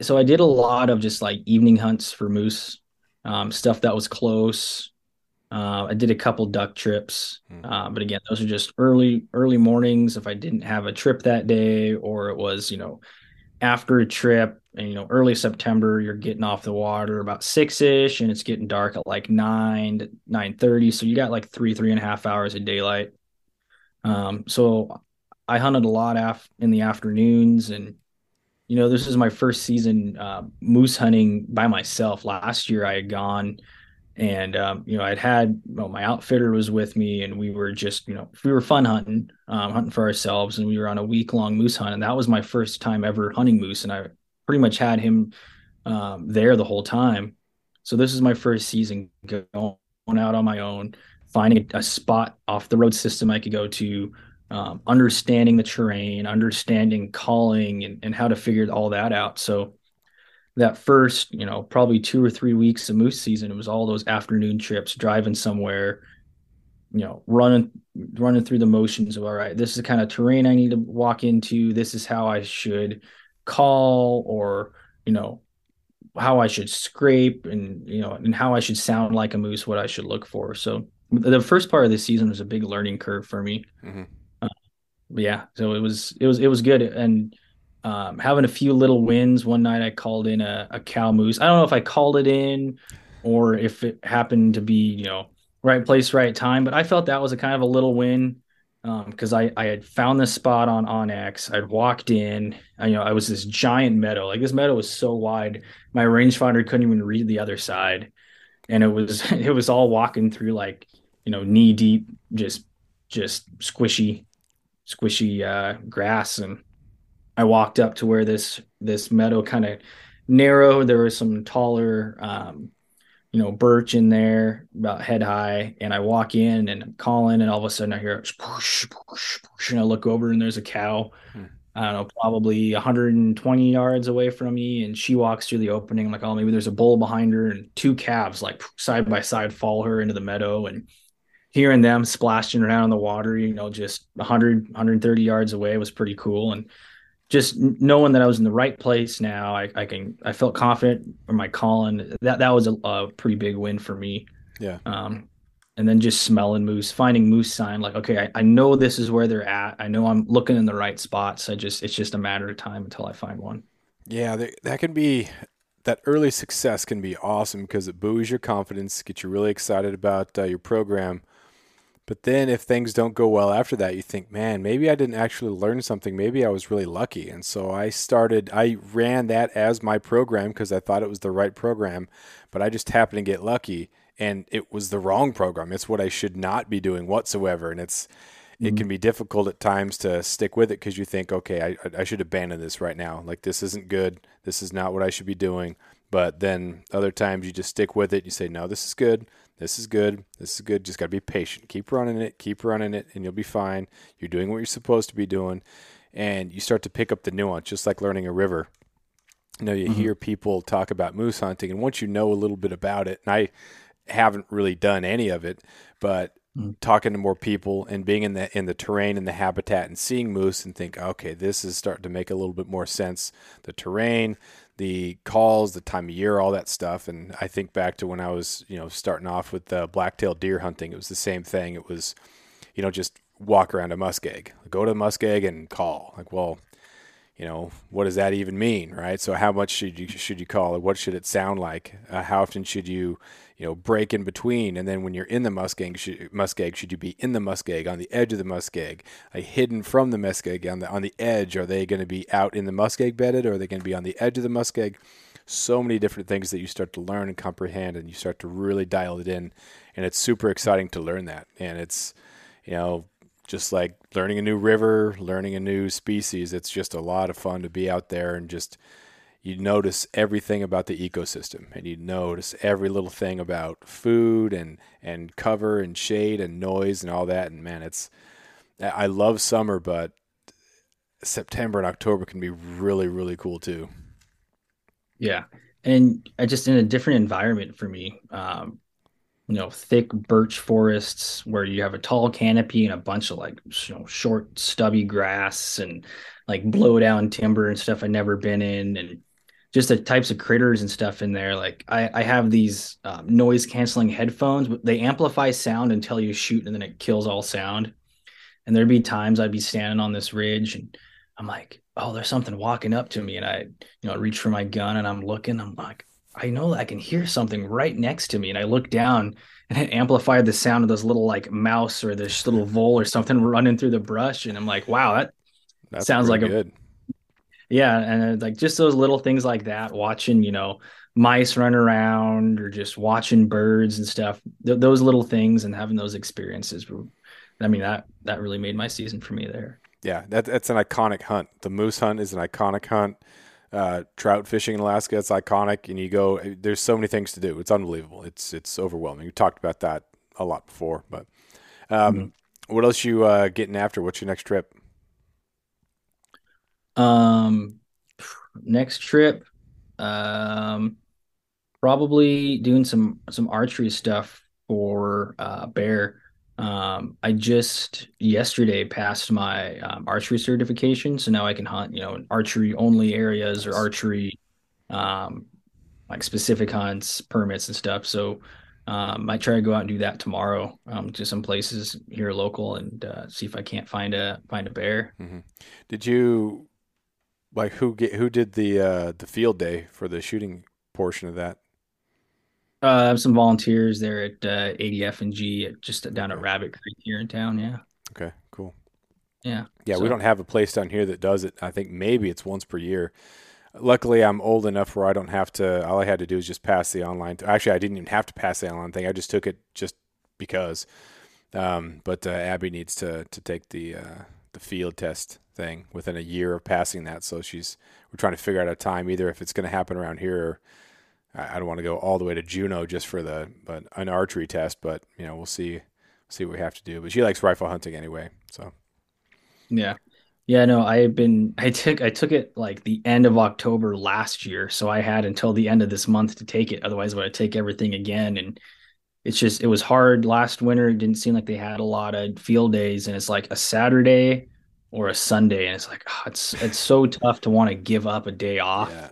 So I did a lot of just like evening hunts for moose, um, stuff that was close. Uh, I did a couple duck trips, hmm. uh, but again, those are just early early mornings. If I didn't have a trip that day, or it was you know after a trip and you know early september you're getting off the water about six-ish and it's getting dark at like 9 to 9 30 so you got like three three and a half hours of daylight. Um, so i hunted a lot af- in the afternoons and you know this is my first season uh, moose hunting by myself. Last year i had gone and um, you know i'd had well, my outfitter was with me and we were just you know we were fun hunting um, hunting for ourselves and we were on a week long moose hunt and that was my first time ever hunting moose and i pretty much had him um, there the whole time. So this is my first season going out on my own finding a, spot off the road system i could go to um, understanding the terrain understanding calling and, and how to figure all that out. So that first, you know, probably two or three weeks of moose season, it was all those afternoon trips, driving somewhere, you know, running running through the motions of all right, this is the kind of terrain I need to walk into. This is how I should call or, you know, how I should scrape and you know, and how I should sound like a moose, what I should look for. So the first part of the season was a big learning curve for me. Mm-hmm. Uh, yeah, so it was it was it was good and um, having a few little wins. One night I called in a, a cow moose. I don't know if I called it in or if it happened to be, you know, right place, right time, but I felt that was a kind of a little win because um, I, I had found this spot on onX. I'd walked in, I, you know, I was this giant meadow. Like this meadow was so wide, my rangefinder couldn't even read the other side, and it was it was all walking through like you know knee deep, just just squishy, squishy uh, grass and I walked up to where this this meadow kind of narrowed. There was some taller, um, you know, birch in there about head high. And I walk in and I'm calling, and all of a sudden I hear push, push, push, and I look over and there's a cow. Hmm. I don't know, probably 120 yards away from me, and she walks through the opening. I'm like, oh, maybe there's a bull behind her, and two calves like side by side follow her into the meadow, and hearing them splashing around in the water, you know, just 100, 130 yards away was pretty cool. And just knowing that I was in the right place now, I, I can I felt confident in my calling. That that was a, a pretty big win for me. Yeah. Um, and then just smelling moose, finding moose sign, like okay, I, I know this is where they're at. I know I'm looking in the right spots. I just it's just a matter of time until I find one. Yeah, that can be that early success can be awesome because it buoys your confidence, gets you really excited about uh, your program. But then if things don't go well after that, you think, man, maybe I didn't actually learn something. Maybe I was really lucky. And so I started, I ran that as my program because I thought it was the right program, but I just happened to get lucky and it was the wrong program. It's what I should not be doing whatsoever. And it's, mm-hmm. it can be difficult at times to stick with it because you think, okay, I, I should abandon this right now. Like, this isn't good. This is not what I should be doing. But then other times you just stick with it. You say, no, this is good this is good. This is good. Just got to be patient. Keep running it. Keep running it, and you'll be fine. You're doing what you're supposed to be doing, and you start to pick up the nuance, just like learning a river. You know, you mm-hmm. hear people talk about moose hunting, and once you know a little bit about it, and I haven't really done any of it, but mm. talking to more people and being in the in the terrain and the habitat and seeing moose and think, okay, this is starting to make a little bit more sense. The terrain, the calls, the time of year, all that stuff. And I think back to when I was, you know, starting off with the blacktail deer hunting. It was the same thing. It was, you know, just walk around a muskeg, go to the muskeg and call. Like, well, you know, what does that even mean, right? So how much should you should you call? What should it sound like? Uh, how often should you, you know, break in between? And then when you're in the muskeg, should, muskeg, should you be in the muskeg, on the edge of the muskeg, like hidden from the muskeg on the on the edge? Are they going to be out in the muskeg bedded, or are they going to be on the edge of the muskeg? So many different things that you start to learn and comprehend, and you start to really dial it in, and it's super exciting to learn that. And it's, you know, just like learning a new river, learning a new species. It's just a lot of fun to be out there and just you notice everything about the ecosystem and you notice every little thing about food and and cover and shade and noise and all that and man it's I love summer but September and October can be really really cool too. Yeah. And I just in a different environment for me. Um, you know thick birch forests where you have a tall canopy and a bunch of like you know short stubby grass and like blow down timber and stuff I've never been in and just the types of critters and stuff in there like I, I have these um, noise canceling headphones they amplify sound until you shoot and then it kills all sound and there'd be times I'd be standing on this ridge and I'm like oh there's something walking up to me and I you know I reach for my gun and I'm looking I'm like I know I can hear something right next to me. And I look down and it amplified the sound of those little like mouse or this little vole or something running through the brush. And I'm like, wow, that That's sounds like a good. a yeah. And like just those little things like that, watching, you know, mice run around or just watching birds and stuff. Th- those little things and having those experiences. Were, I mean, that, that really made my season for me there. Yeah. That, that's an iconic hunt. The moose hunt is an iconic hunt uh, trout fishing in Alaska. It's iconic, and you go. There's so many things to do. It's unbelievable. It's it's overwhelming. We talked about that a lot before, but um, mm-hmm. what else you uh, getting after? What's your next trip? Um, next trip, um, probably doing some some archery stuff for uh, bear. Um, I just yesterday passed my um, archery certification, so now I can hunt, you know, archery only areas or archery, um, like specific hunts, permits and stuff. So, um, might try to go out and do that tomorrow, um, to some places here local and uh, see if I can't find a find a bear. Mm-hmm. Did you like who get who did the uh, the field day for the shooting portion of that? Uh, some volunteers there at uh, ADF and G, just down at Rabbit Creek here in town. Yeah. Okay. Cool. Yeah. Yeah, so. we don't have a place down here that does it. I think maybe it's once per year. Luckily, I'm old enough where I don't have to. All I had to do is just pass the online. T- Actually, I didn't even have to pass the online thing. I just took it just because. Um, but uh, Abby needs to to take the uh, the field test thing within a year of passing that. So she's we're trying to figure out a time either if it's going to happen around here or I don't want to go all the way to Juneau just for the but an archery test, but you know we'll see see what we have to do. But she likes rifle hunting anyway, so yeah, yeah. No, I've been I took I took it like the end of October last year, so I had until the end of this month to take it. Otherwise, I would take everything again, and it's just it was hard last winter. It didn't seem like they had a lot of field days, and it's like a Saturday or a Sunday, and it's like oh, it's it's so tough to want to give up a day off. Yeah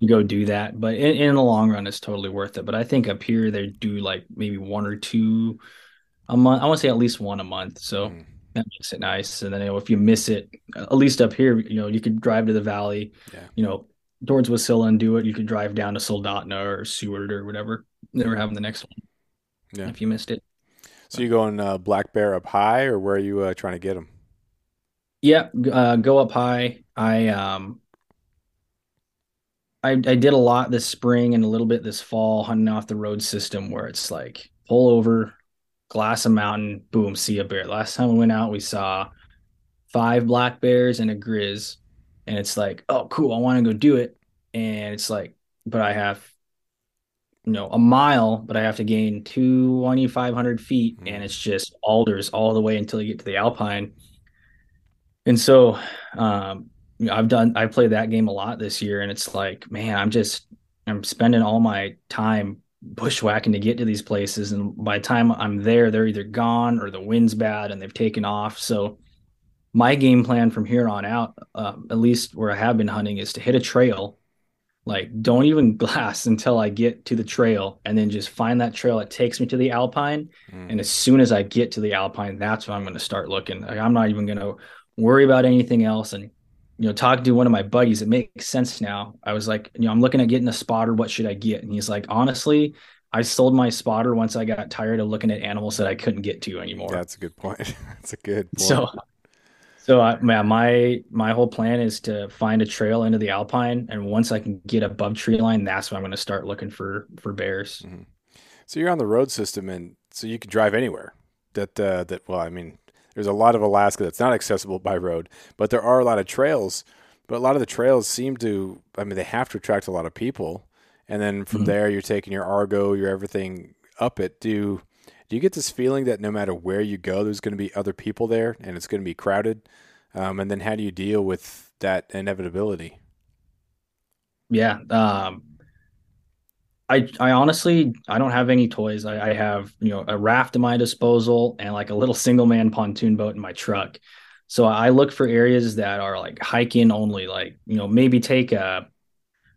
you go do that. But in, in, the long run, it's totally worth it. But I think up here they do like maybe one or two a month. I want to say at least one a month. So mm. that makes it nice. And then you know, if you miss it, at least up here, you know, you could drive to the valley, yeah. you know, towards Wasilla and do it. You could drive down to Soldotna or Seward or whatever. Never having the next one. Yeah. If you missed it. So you going uh, black bear up high, or where are you uh, trying to get them? Yeah, uh, go up high. I um I, I did a lot this spring and a little bit this fall hunting off the road system where it's like pull over, glass a mountain, boom, see a bear. Last time we went out, we saw five black bears and a grizz. And it's like, oh, cool, I want to go do it. And it's like, but I have, you know, a mile, but I have to gain 2,500 feet. Mm. And it's just alders all the way until you get to the Alpine. And so, um, I've done I played that game a lot this year, and it's like, man, I'm just I'm spending all my time bushwhacking to get to these places. And by the time I'm there, they're either gone or the wind's bad and they've taken off. So my game plan from here on out, uh, at least where I have been hunting, is to hit a trail. Like, don't even glass until I get to the trail, and then just find that trail that takes me to the alpine. Mm. And as soon as I get to the alpine, that's when I'm going to start looking. Like, I'm not even going to worry about anything else. And you know, talking to one of my buddies, it makes sense now. I was like, you know, I'm looking at getting a spotter. What should I get? And he's like, honestly, I sold my spotter once I got tired of looking at animals that I couldn't get to anymore. That's a good point. That's a good point. So, so I, my my whole plan is to find a trail into the alpine, and once I can get above tree line, that's when I'm going to start looking for for bears. Mm-hmm. So you're on the road system, and so you can drive anywhere. That uh, that well, I mean, there's a lot of Alaska that's not accessible by road, but there are a lot of trails. But a lot of the trails seem to, I mean, they have to attract a lot of people. And then from mm-hmm. there, you're taking your Argo, your everything up it. Do do you get this feeling that no matter where you go, there's going to be other people there and it's going to be crowded? Um, and then how do you deal with that inevitability? Yeah, um, I I honestly I don't have any toys. I, I, have you know a raft at my disposal and like a little single man pontoon boat in my truck. So I look for areas that are like hiking only. Like you know maybe take a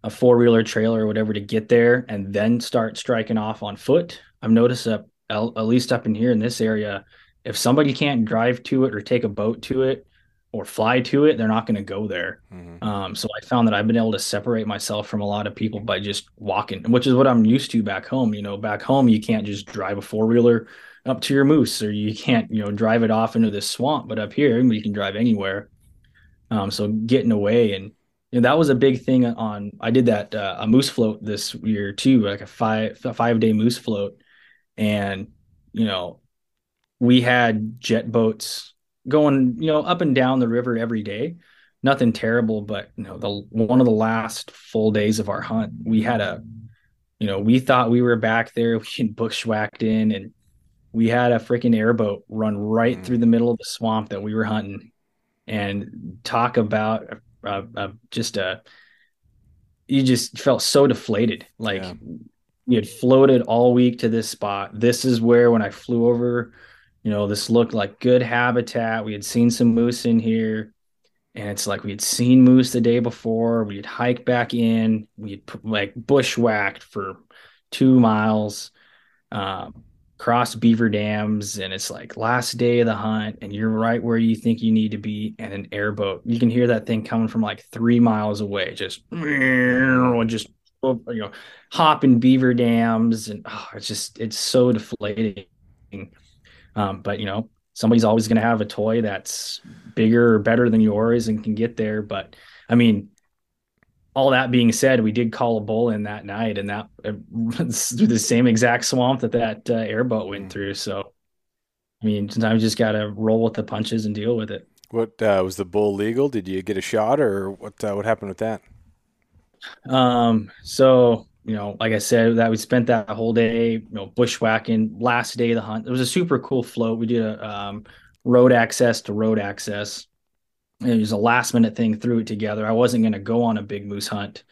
a four wheeler trailer or whatever to get there and then start striking off on foot. I've noticed that at least up in here in this area, if somebody can't drive to it or take a boat to it, or fly to it, they're not going to go there. Mm-hmm. Um, so I found that I've been able to separate myself from a lot of people by just walking, which is what I'm used to back home. You know, back home you can't just drive a four wheeler up to your moose, or you can't you know drive it off into this swamp. But up here, you can drive anywhere. Um, so getting away and you know, that was a big thing on. I did that uh, a moose float this year too, like a five a five day moose float, and you know we had jet boats going, you know, up and down the river every day. Nothing terrible, but you know, the one of the last full days of our hunt, we had a, you know, we thought we were back there, we had bushwhacked in, and we had a freaking airboat run right mm. through the middle of the swamp that we were hunting, and talk about uh, uh, just a, you just felt so deflated, like. Yeah. You had floated all week to this spot. This is where, when I flew over you know, this looked like good habitat. We had seen some moose in here, and it's like we had seen moose the day before. We had hiked back in. We had like bushwhacked for two miles, um, crossed beaver dams, and it's like last day of the hunt, and you're right where you think you need to be. And an airboat, you can hear that thing coming from like three miles away, just just you know, hopping beaver dams, and oh, it's just it's so deflating um, but you know, somebody's always going to have a toy that's bigger or better than yours and can get there. But I mean, all that being said, we did call a bull in that night, and that uh, through the same exact swamp that that uh, airboat went mm. through. So, I mean, sometimes you just got to roll with the punches and deal with it. What uh, was the bull legal? Did you get a shot, or what? Uh, what happened with that? Um. So you know, like I said, that we spent that whole day, you know, bushwhacking. Last day of the hunt, it was a super cool float. We did a um, road access to road access. It was a last minute thing. Threw it together. I wasn't going to go on a big moose hunt,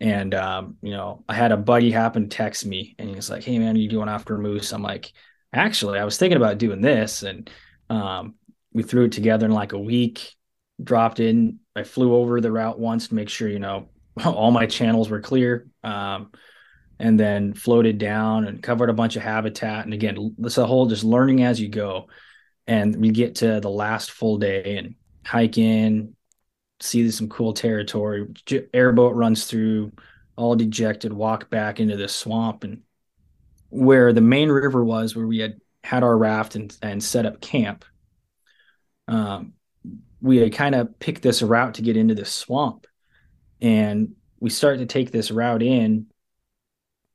and um, you know, I had a buddy happen text me, and he's like, "Hey man, are you going after moose?" I'm like, "Actually, I was thinking about doing this," and um, we threw it together in like a week. Dropped in. I flew over the route once to make sure, you know, all my channels were clear. Um, and then floated down and covered a bunch of habitat. And again, it's a whole just learning as you go. And we get to the last full day and hike in, see some cool territory. Airboat runs through, all dejected, walk back into this swamp and where the main river was, where we had had our raft and, and set up camp. Um, we had kind of picked this route to get into this swamp and we start to take this route in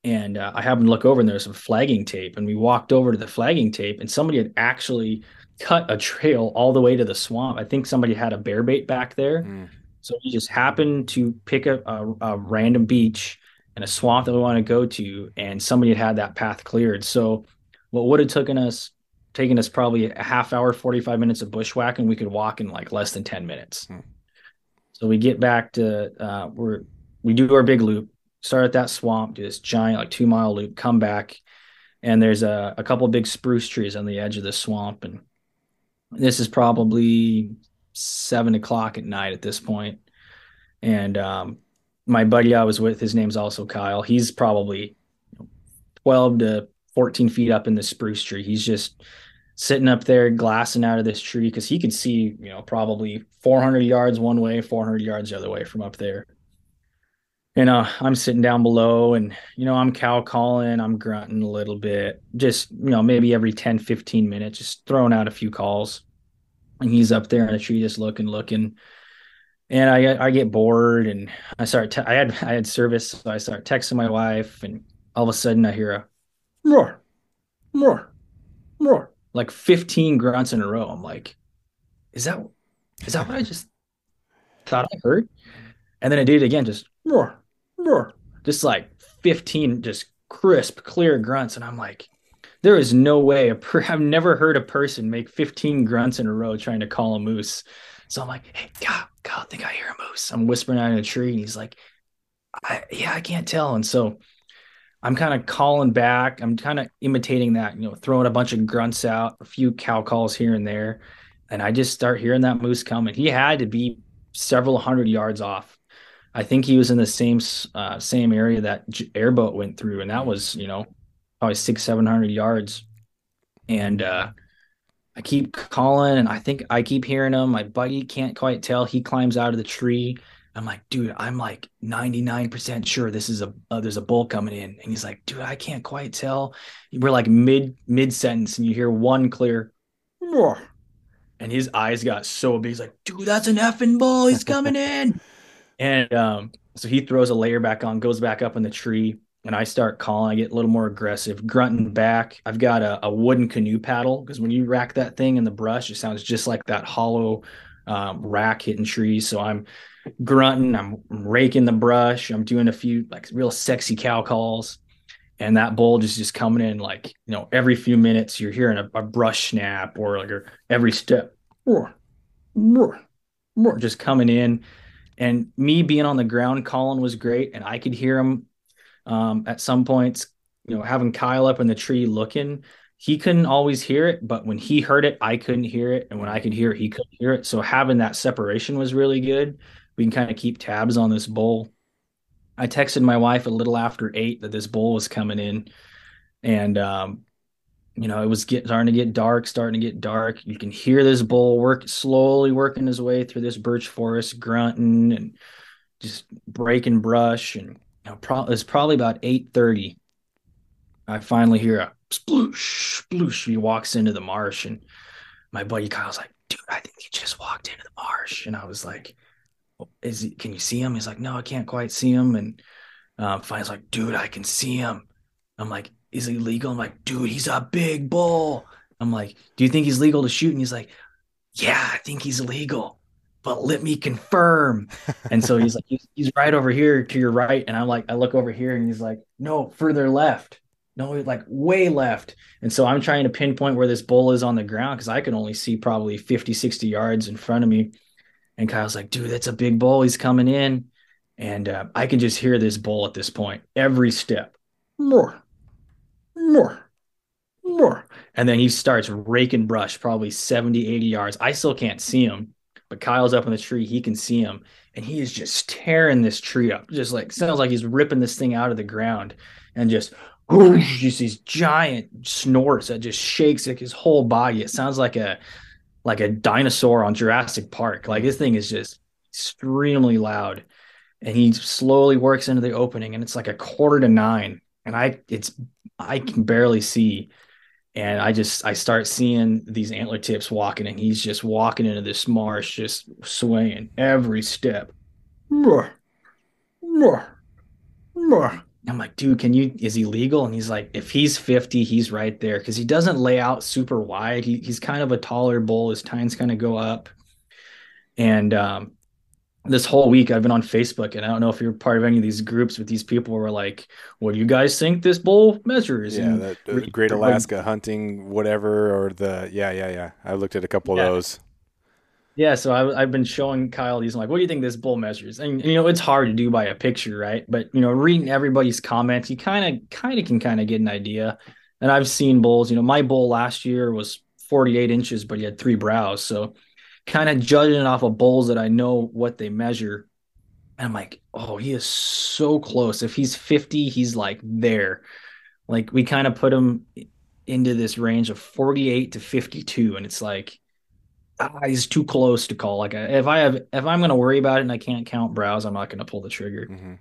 and uh, i happened to look over and there's some flagging tape and we walked over to the flagging tape and somebody had actually cut a trail all the way to the swamp i think somebody had a bear bait back there mm. so we just happened to pick a, a, a random beach and a swamp that we want to go to and somebody had had that path cleared so what would have taken us taken us probably a half hour 45 minutes of bushwhacking we could walk in like less than 10 minutes mm. So we get back to uh, we're we do our big loop, start at that swamp, do this giant like two mile loop, come back, and there's a, a couple big spruce trees on the edge of the swamp, and this is probably seven o'clock at night at this point. and um, my buddy I was with, his name's also Kyle. He's probably 12 to 14 feet up in the spruce tree. He's just sitting up there glassing out of this tree because he could see, you know, probably 400 yards one way, 400 yards the other way from up there. And uh, I'm sitting down below and, you know, I'm cow calling, I'm grunting a little bit, just, you know, maybe every 10, 15 minutes, just throwing out a few calls. And he's up there in the tree just looking, looking and I I get bored and I start te- I had I had service so I start texting my wife and all of a sudden I hear a roar roar roar like 15 grunts in a row. I'm like is that is that what I just thought I heard? And then I did it again just roar roar. Just like 15 just crisp clear grunts. And I'm like there is no way a per- I've never heard a person make 15 grunts in a row trying to call a moose. So I'm like, hey, God, God, I think I hear a moose. I'm whispering out in a tree, and he's like, I, yeah, I can't tell. And so I'm kind of calling back. I'm kind of imitating that, you know, throwing a bunch of grunts out, a few cow calls here and there. And I just start hearing that moose coming. He had to be several hundred yards off. I think he was in the same uh, same area that airboat went through, and that was, you know, probably six, seven hundred yards. And uh, I keep calling and I think I keep hearing him. My buddy can't quite tell. He climbs out of the tree. I'm like, dude, I'm like 99% sure this is a uh, there's a bull coming in. And he's like, dude, I can't quite tell. We're like mid mid sentence and you hear one clear and his eyes got so big. He's like, dude, that's an effing bull. He's coming in. and um, so he throws a layer back on, goes back up in the tree and I start calling, I get a little more aggressive, grunting back. I've got a, a wooden canoe paddle because when you rack that thing in the brush, it sounds just like that hollow um, rack hitting trees. So I'm grunting, I'm raking the brush, I'm doing a few like real sexy cow calls. And that bull just just coming in like, you know, every few minutes you're hearing a, a brush snap or like every step, roar, roar, just coming in. And me being on the ground calling was great. And I could hear him um, at some points, you know, having Kyle up in the tree looking, he couldn't always hear it, but when he heard it, I couldn't hear it. And when I could hear it, he couldn't hear it. So having that separation was really good. We can kind of keep tabs on this bull. I texted my wife a little after eight that this bull was coming in. And um, you know, it was getting starting to get dark, starting to get dark. You can hear this bull work slowly working his way through this birch forest, grunting and just breaking brush. And know, pro- it's probably about 8.30 i finally hear a sploosh sploosh he walks into the marsh and my buddy kyle's like dude i think he just walked into the marsh and i was like is he can you see him he's like no i can't quite see him and um, finally like dude i can see him i'm like is he legal i'm like dude he's a big bull i'm like do you think he's legal to shoot and he's like yeah i think he's legal but let me confirm. And so he's like, he's, he's, right over here to your right. And I'm like, I look over here and he's like, no, further left. No, like way left. And so I'm trying to pinpoint where this bull is on the ground because I can only see probably 50, 60 yards in front of me. And Kyle's like, dude, that's a big bull. He's coming in. And uh, I can just hear this bull at this point every step. More, more, more. And then he starts raking brush, probably 70, 80 yards. I still can't see him but Kyle's up in the tree. He can see him, and he is just tearing this tree up. Just like sounds like he's ripping this thing out of the ground, and just whoosh, just these giant snorts that just shakes like his whole body. It sounds like a like a dinosaur on Jurassic Park. Like this thing is just extremely loud, and he slowly works into the opening, and it's like a quarter to nine, and I it's I can barely see. And I just I start seeing these antler tips walking, and he's just walking into this marsh, just swaying every step. I'm like, dude, can you? Is he legal? And he's like, if he's 50, he's right there because he doesn't lay out super wide. He, he's kind of a taller bull. His tines kind of go up, and um, this whole week I've been on Facebook and I don't know if you're part of any of these groups with these people who are like, what do you guys think this bull measures? Yeah, that uh, Great Alaska like, hunting, whatever, or the, yeah, yeah, yeah. I looked at a couple yeah. of those. Yeah, so I, have been showing Kyle these. I'm like, what do you think this bull measures? And you know, it's hard to do by a picture, right? But you know, reading everybody's comments, you kind of, kind of can kind of get an idea. And I've seen bulls. You know, my bull last year was 48 inches, but he had three brows. So, kind of judging off of bulls that I know what they measure. And I'm like, oh, he is so close. If he's 50, he's like there. Like we kind of put him into this range of 48 to 52, and it's like ah, he's too close to call. Like if I have if I'm gonna worry about it and I can't count brows, I'm not gonna pull the trigger. Mm-hmm.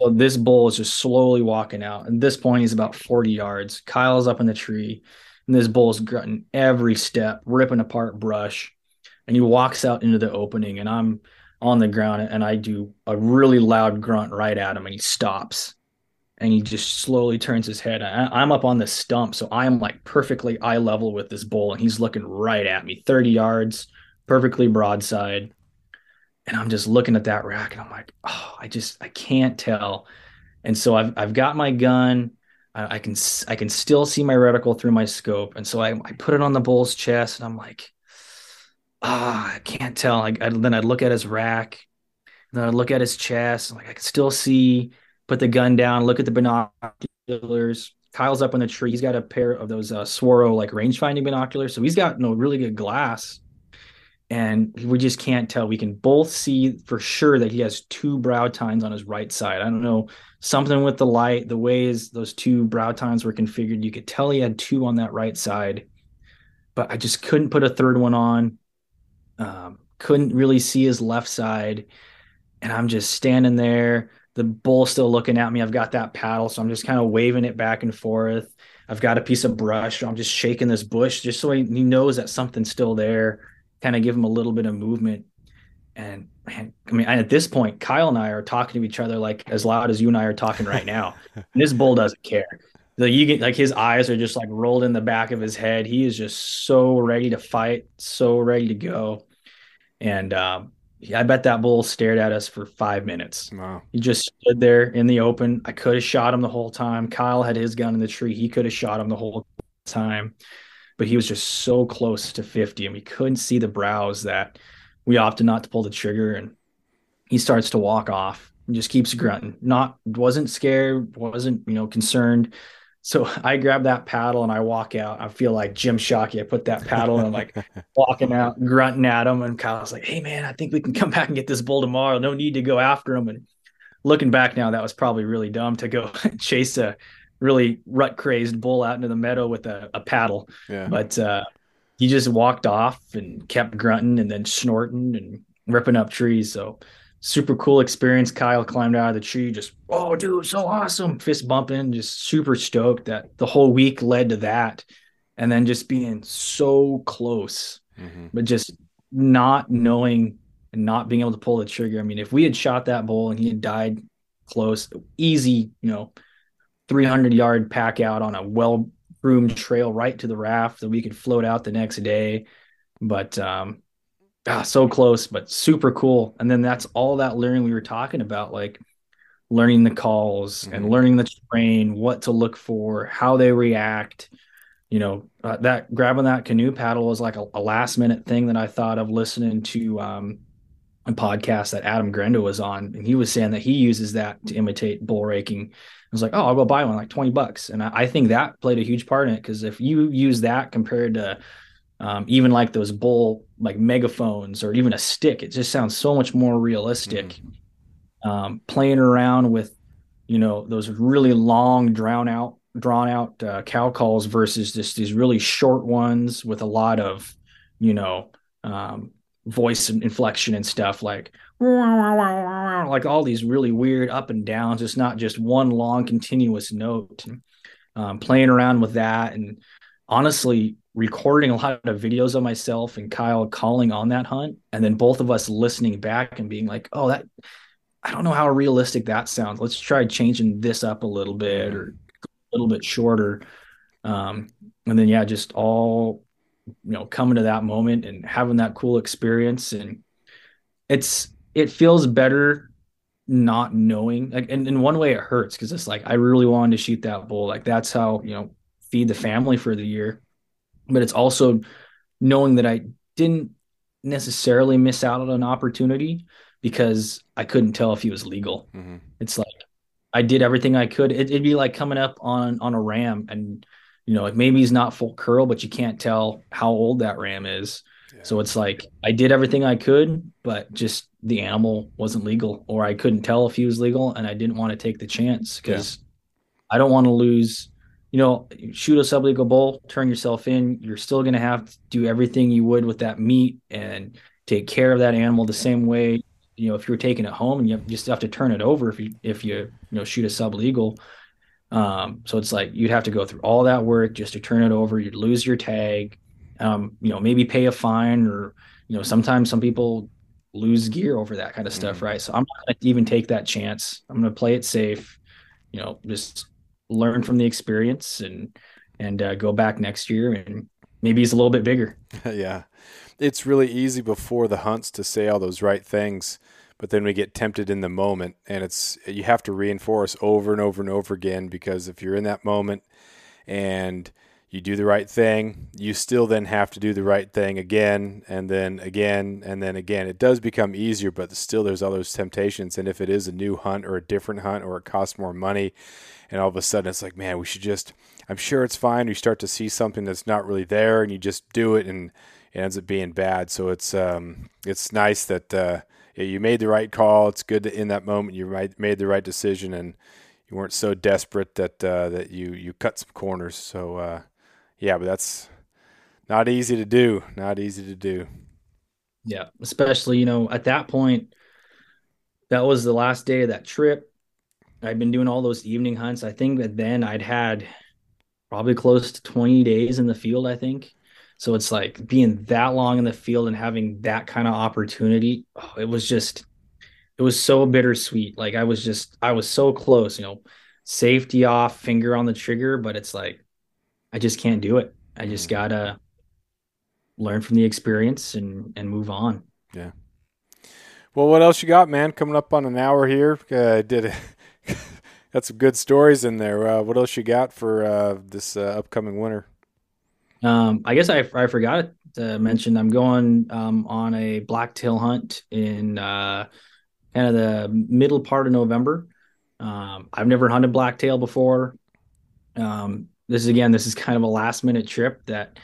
So this bull is just slowly walking out. At this point, he's about 40 yards. Kyle's up in the tree, and this bull is grunting every step, ripping apart brush. And he walks out into the opening, and I'm on the ground, and I do a really loud grunt right at him, and he stops and he just slowly turns his head. I, am up on the stump, so I'm like perfectly eye level with this bull, and he's looking right at me, 30 yards, perfectly broadside. And I'm just looking at that rack, and I'm like, oh, I just I can't tell. And so I've I've got my gun. I, can I can still see my reticle through my scope, and so I, I put it on the bull's chest, and I'm like, ah, oh, I can't tell. I, I, then I'd look at his rack, and then I'd look at his chest, like I can still see put the gun down, look at the binoculars. Kyle's up on the tree. He's got a pair of those uh, Swaro like range finding binoculars. So he's got you know, really good glass. And we just can't tell. We can both see for sure that he has two brow tines on his right side. I don't know, something with the light, the ways those two brow tines were configured. You could tell he had two on that right side, but I just couldn't put a third one on. Um, couldn't really see his left side. And I'm just standing there the bull still looking at me. I've got that paddle, so I'm just kind of waving it back and forth. I've got a piece of brush. So I'm just shaking this bush just so he, he knows that something's still there. Kind of give him a little bit of movement. And man, I mean, at this point, Kyle and I are talking to each other like as loud as you and I are talking right now. and this bull doesn't care. Like you get like his eyes are just like rolled in the back of his head. He is just so ready to fight, so ready to go. And um, I bet that bull stared at us for five minutes. Wow. He just stood there in the open. I could have shot him the whole time. Kyle had his gun in the tree. He could have shot him the whole time, but he was just so close to 50 and we couldn't see the brows that we opted not to pull the trigger. And he starts to walk off and just keeps grunting. Not, wasn't scared, wasn't, you know, concerned. So I grab that paddle and I walk out. I feel like Jim Shockey. I put that paddle and I'm like walking out, grunting at him. And Kyle's like, hey, man, I think we can come back and get this bull tomorrow. No need to go after him. And looking back now, that was probably really dumb to go chase a really rut crazed bull out into the meadow with a, a paddle. Yeah. But uh, he just walked off and kept grunting and then snorting and ripping up trees. So super cool experience. Kyle climbed out of the tree, just oh, dude, so awesome, fist bumping, just super stoked that the whole week led to that, and then just being so close, mm-hmm. but just not knowing and not being able to pull the trigger. I mean, if we had shot that bull and he had died close, easy, you know, 300 yard pack out on a well groomed trail right to the raft that we could float out the next day. But um, ah, so close, but super cool. And then that's all that learning we were talking about, like learning the calls mm-hmm. and learning the terrain, what to look for, how they react. You know, uh, that grabbing that canoe paddle was like a, a, last minute thing that I thought of listening to um, a podcast that Adam Grenda was on, and he was saying that he uses that to imitate bull raking. I was like, oh, I'll go buy one, like 20 bucks. And I, I think that played a huge part in it because if you use that compared to um, even like those bull like megaphones or even a stick it just sounds so much more realistic. Mm-hmm. um, playing around with you know those really long drawn out drawn out uh, cow calls versus just these really short ones with a lot of you know um, voice inflection and stuff like like all these really weird up and downs. It's not just one long continuous note. Um, playing around with that and honestly recording a lot of videos of myself and Kyle calling on that hunt, and then both of us listening back and being like, "Oh, that I don't know how realistic that sounds. Let's try changing this up a little bit or a little bit shorter." Um, and then yeah, just all you know, coming to that moment and having that cool experience, and it's it feels better not knowing like and in one way it hurts because it's like I really wanted to shoot that bull. Like that's how, you know, feed the family for the year but it's also knowing that I didn't necessarily miss out on an opportunity because I couldn't tell if he was legal. Mm-hmm. It's like I did everything I could. It, would be like coming up on on a ram and you know, like maybe he's not full curl, but you can't tell how old that ram is. Yeah. So it's like I did everything I could, but just the animal wasn't legal, or I couldn't tell if he was legal, and I didn't want to take the chance because yeah. I don't want to lose. You know, shoot a sublegal bull, turn yourself in. You're still going to have to do everything you would with that meat and take care of that animal the same way. You know, if you're taking it home and you, have, you just have to turn it over if you if you you know shoot a sublegal. Um, so it's like you'd have to go through all that work just to turn it over. You'd lose your tag. Um, you know, maybe pay a fine or you know, sometimes some people lose gear over that kind of stuff, mm-hmm. right? So I'm not gonna even take that chance. I'm gonna play it safe. You know, just learn from the experience and and uh, go back next year and maybe he's a little bit bigger. yeah, it's really easy before the hunts to say all those right things but then we get tempted in the moment and it's you have to reinforce over and over and over again because if you're in that moment and you do the right thing you still then have to do the right thing again and then again and then again. It does become easier but still there's all those temptations. And if it is a new hunt or a different hunt or it costs more money and all of a sudden it's like man we should just i'm sure it's fine you start to see something that's not really there and you just do it and it ends up being bad so it's um it's nice that uh you made the right call. It's good that in that moment you made the right decision and you weren't so desperate that uh, that you you cut some corners. So uh, yeah, but that's not easy to do. Not easy to do. Yeah, especially you know at that point, that was the last day of that trip. I'd been doing all those evening hunts. I think that then I'd had probably close to 20 days in the field. I think so it's like being that long in the field and having that kind of opportunity. Oh, it was just, it was so bittersweet. Like I was just, I was so close, you know, safety off, finger on the trigger, but it's like, I just can't do it. I just mm. gotta learn from the experience and and move on. Yeah. Well, what else you got, man? Coming up on an hour here. Uh, did it. Got some good stories in there. Uh, what else you got for uh, this uh, upcoming winter? Um, I guess I, I forgot to mention I'm going um, on a blacktail hunt in uh, kind of the middle part of November. Um, I've never hunted blacktail before. Um, this is again, this is kind of a last minute trip that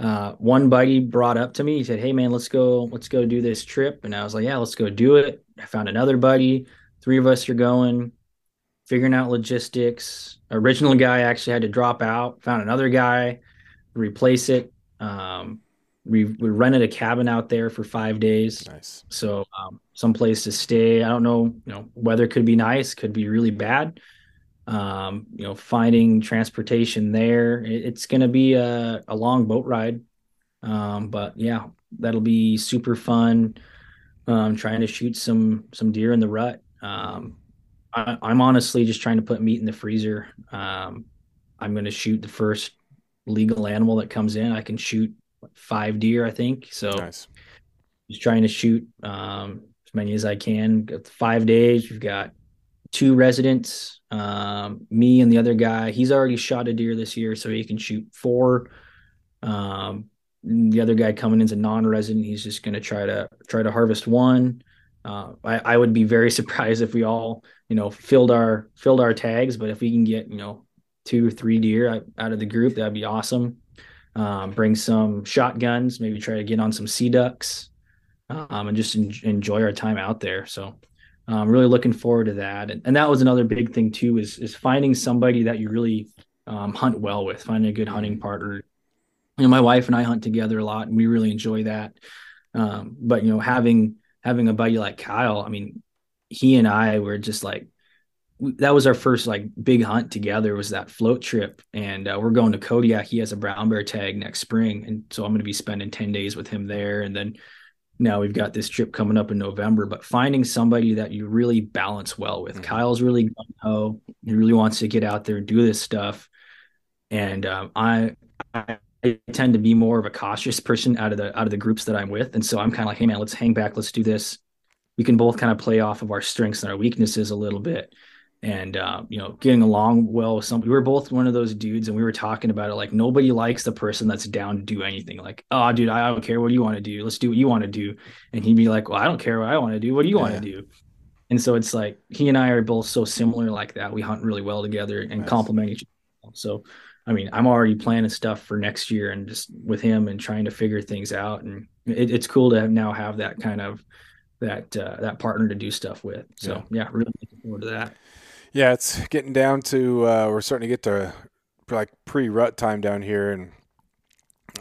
uh, one buddy brought up to me. He said, "Hey man, let's go, let's go do this trip." And I was like, "Yeah, let's go do it." I found another buddy. Three of us are going, figuring out logistics. Original guy actually had to drop out. Found another guy replace it. Um, we we rented a cabin out there for five days. Nice. So um, some place to stay. I don't know. You know, weather could be nice, could be really bad. Um, you know, finding transportation there. It, it's going to be a, a long boat ride. Um, but yeah, that'll be super fun. Um, trying to shoot some some deer in the rut. Um, I, am honestly just trying to put meat in the freezer. Um, I'm going to shoot the first legal animal that comes in. I can shoot five deer, I think. So nice. just trying to shoot um, as many as I can. Got five days. We've got two residents, um, me and the other guy. He's already shot a deer this year, so he can shoot four. Um, the other guy coming in is a non-resident. He's just going to try to try to harvest one. Uh, I, I would be very surprised if we all, you know, filled our filled our tags, but if we can get, you know, two or three deer out of the group, that'd be awesome. Um, bring some shotguns, maybe try to get on some sea ducks, um, and just en- enjoy our time out there. So I'm um, really looking forward to that. And, and, that was another big thing too, is, is finding somebody that you really um, hunt well with, finding a good hunting mm-hmm. partner. You know, my wife and I hunt together a lot and we really enjoy that. Um, but you know, having, having a buddy like Kyle, I mean, he and I were just like, that was our first like big hunt together was that float trip. And uh, we're going to kodiak. He has a brown bear tag next spring. And so i'm going to be spending 10 days with him there. And then now we've got this trip coming up in november. But finding somebody that you really balance well with. Mm-hmm. kyle's really gung-ho he really wants to get out there and do this stuff. And um, I, I tend to be more of a cautious person out of the out of the groups that i'm with. And so i'm kind of like hey man let's hang back. Let's do this we can both kind of play off of our strengths and our weaknesses a little bit. And uh, you know getting along well with some we were both one of those dudes and we were talking about it like nobody likes the person that's down to do anything. Like oh dude i don't care what do you want to do. Let's do what you want to do. And he'd be like well i don't care what i want to do. What do you yeah. want to do? And so it's like he and i are both so similar like that. We hunt really well together and nice. complement each other. So i mean i'm already planning stuff for next year and just with him and trying to figure things out. And it, it's cool to have now have that kind of that uh, that partner to do stuff with so yeah, yeah really looking forward to that yeah, it's getting down to uh, we're starting to get to like pre-rut time down here, and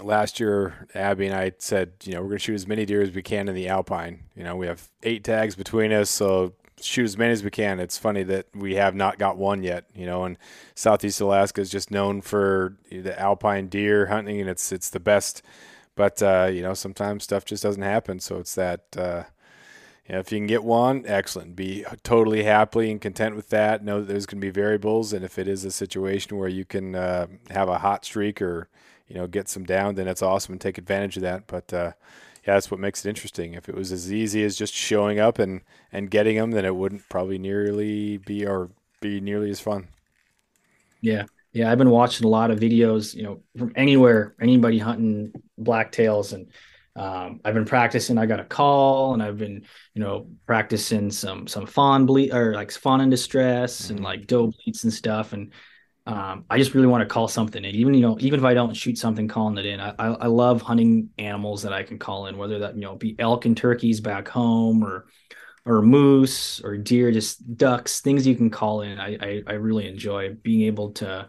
last year Abby and I said, you know, we're going to shoot as many deer as we can in the alpine. You know, we have eight tags between us, so shoot as many as we can. It's funny that we have not got one yet. You know, and Southeast Alaska is just known for the alpine deer hunting, and it's it's the best. But uh, you know, sometimes stuff just doesn't happen. So it's that. Uh, know, if you can get one, excellent. Be totally happy and content with that. Know that there's going to be variables, and if it is a situation where you can uh, have a hot streak or you know get some down, then that's awesome and take advantage of that. But uh, yeah, that's what makes it interesting. If it was as easy as just showing up and and getting them, then it wouldn't probably nearly be or be nearly as fun. Yeah, yeah. I've been watching a lot of videos, you know, from anywhere, anybody hunting blacktails and um, I've been practicing. I got a call, and I've been, you know, practicing some some fawn bleat or like fawn in distress mm-hmm. and like doe bleats and stuff. And um, I just really want to call something in, even you know, even if I don't shoot something, calling it in. I, I, I love hunting animals that I can call in, whether that you know be elk and turkeys back home or or moose or deer, just ducks, things you can call in. I I, I really enjoy being able to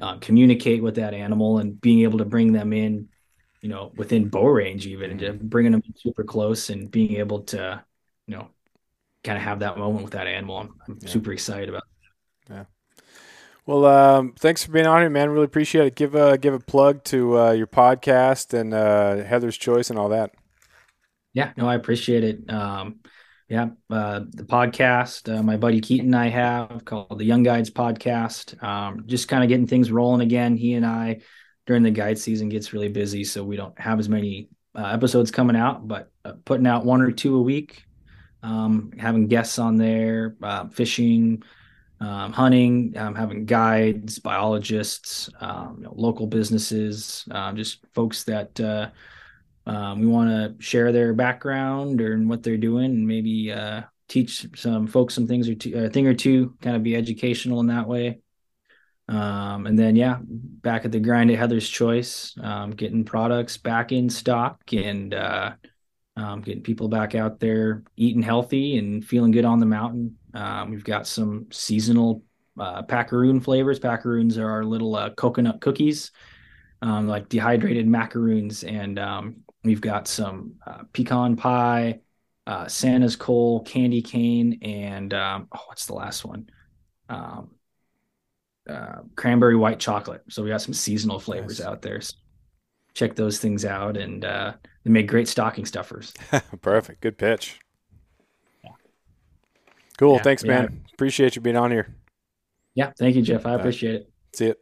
uh, communicate with that animal and being able to bring them in you know, within bow range even, and mm-hmm. bringing them super close and being able to, you know, kind of have that moment with that animal. I'm, I'm yeah. super excited about. Yeah. Well, um, thanks for being on here, man. Really appreciate it. Give a give a plug to uh, your podcast and uh, Heather's Choice and all that. Yeah, no, I appreciate it. Um, yeah, uh, the podcast uh, my buddy Keaton and I have called the Young Guides Podcast. Um, just kind of getting things rolling again. He and I during the guide season gets really busy, so we don't have as many uh, episodes coming out, but uh, putting out one or two a week, um, having guests on there, uh, fishing, um, hunting, um, having guides, biologists, um, you know, local businesses, um, just folks that uh, um, we want to share their background or what they're doing, and maybe uh, teach some folks some things or two, a thing or two, kind of be educational in that way. Um, and then, yeah, back at the grind at Heather's Choice, um, getting products back in stock and uh, um, getting people back out there eating healthy and feeling good on the mountain. Um, we've got some seasonal uh, packaroon flavors. Packaroons are our little uh, coconut cookies, um, like dehydrated macaroons. And um, we've got some uh, pecan pie, uh, Santa's coal, candy cane, and oh, what's the last one? Um, uh, cranberry white chocolate. So we got some seasonal flavors nice. out there. So check those things out, and uh, they make great stocking stuffers. Perfect. Good pitch. Yeah. Cool. Yeah, Thanks, man. Yeah. Appreciate you being on here. Yeah. Thank you, Jeff. I appreciate it. See it.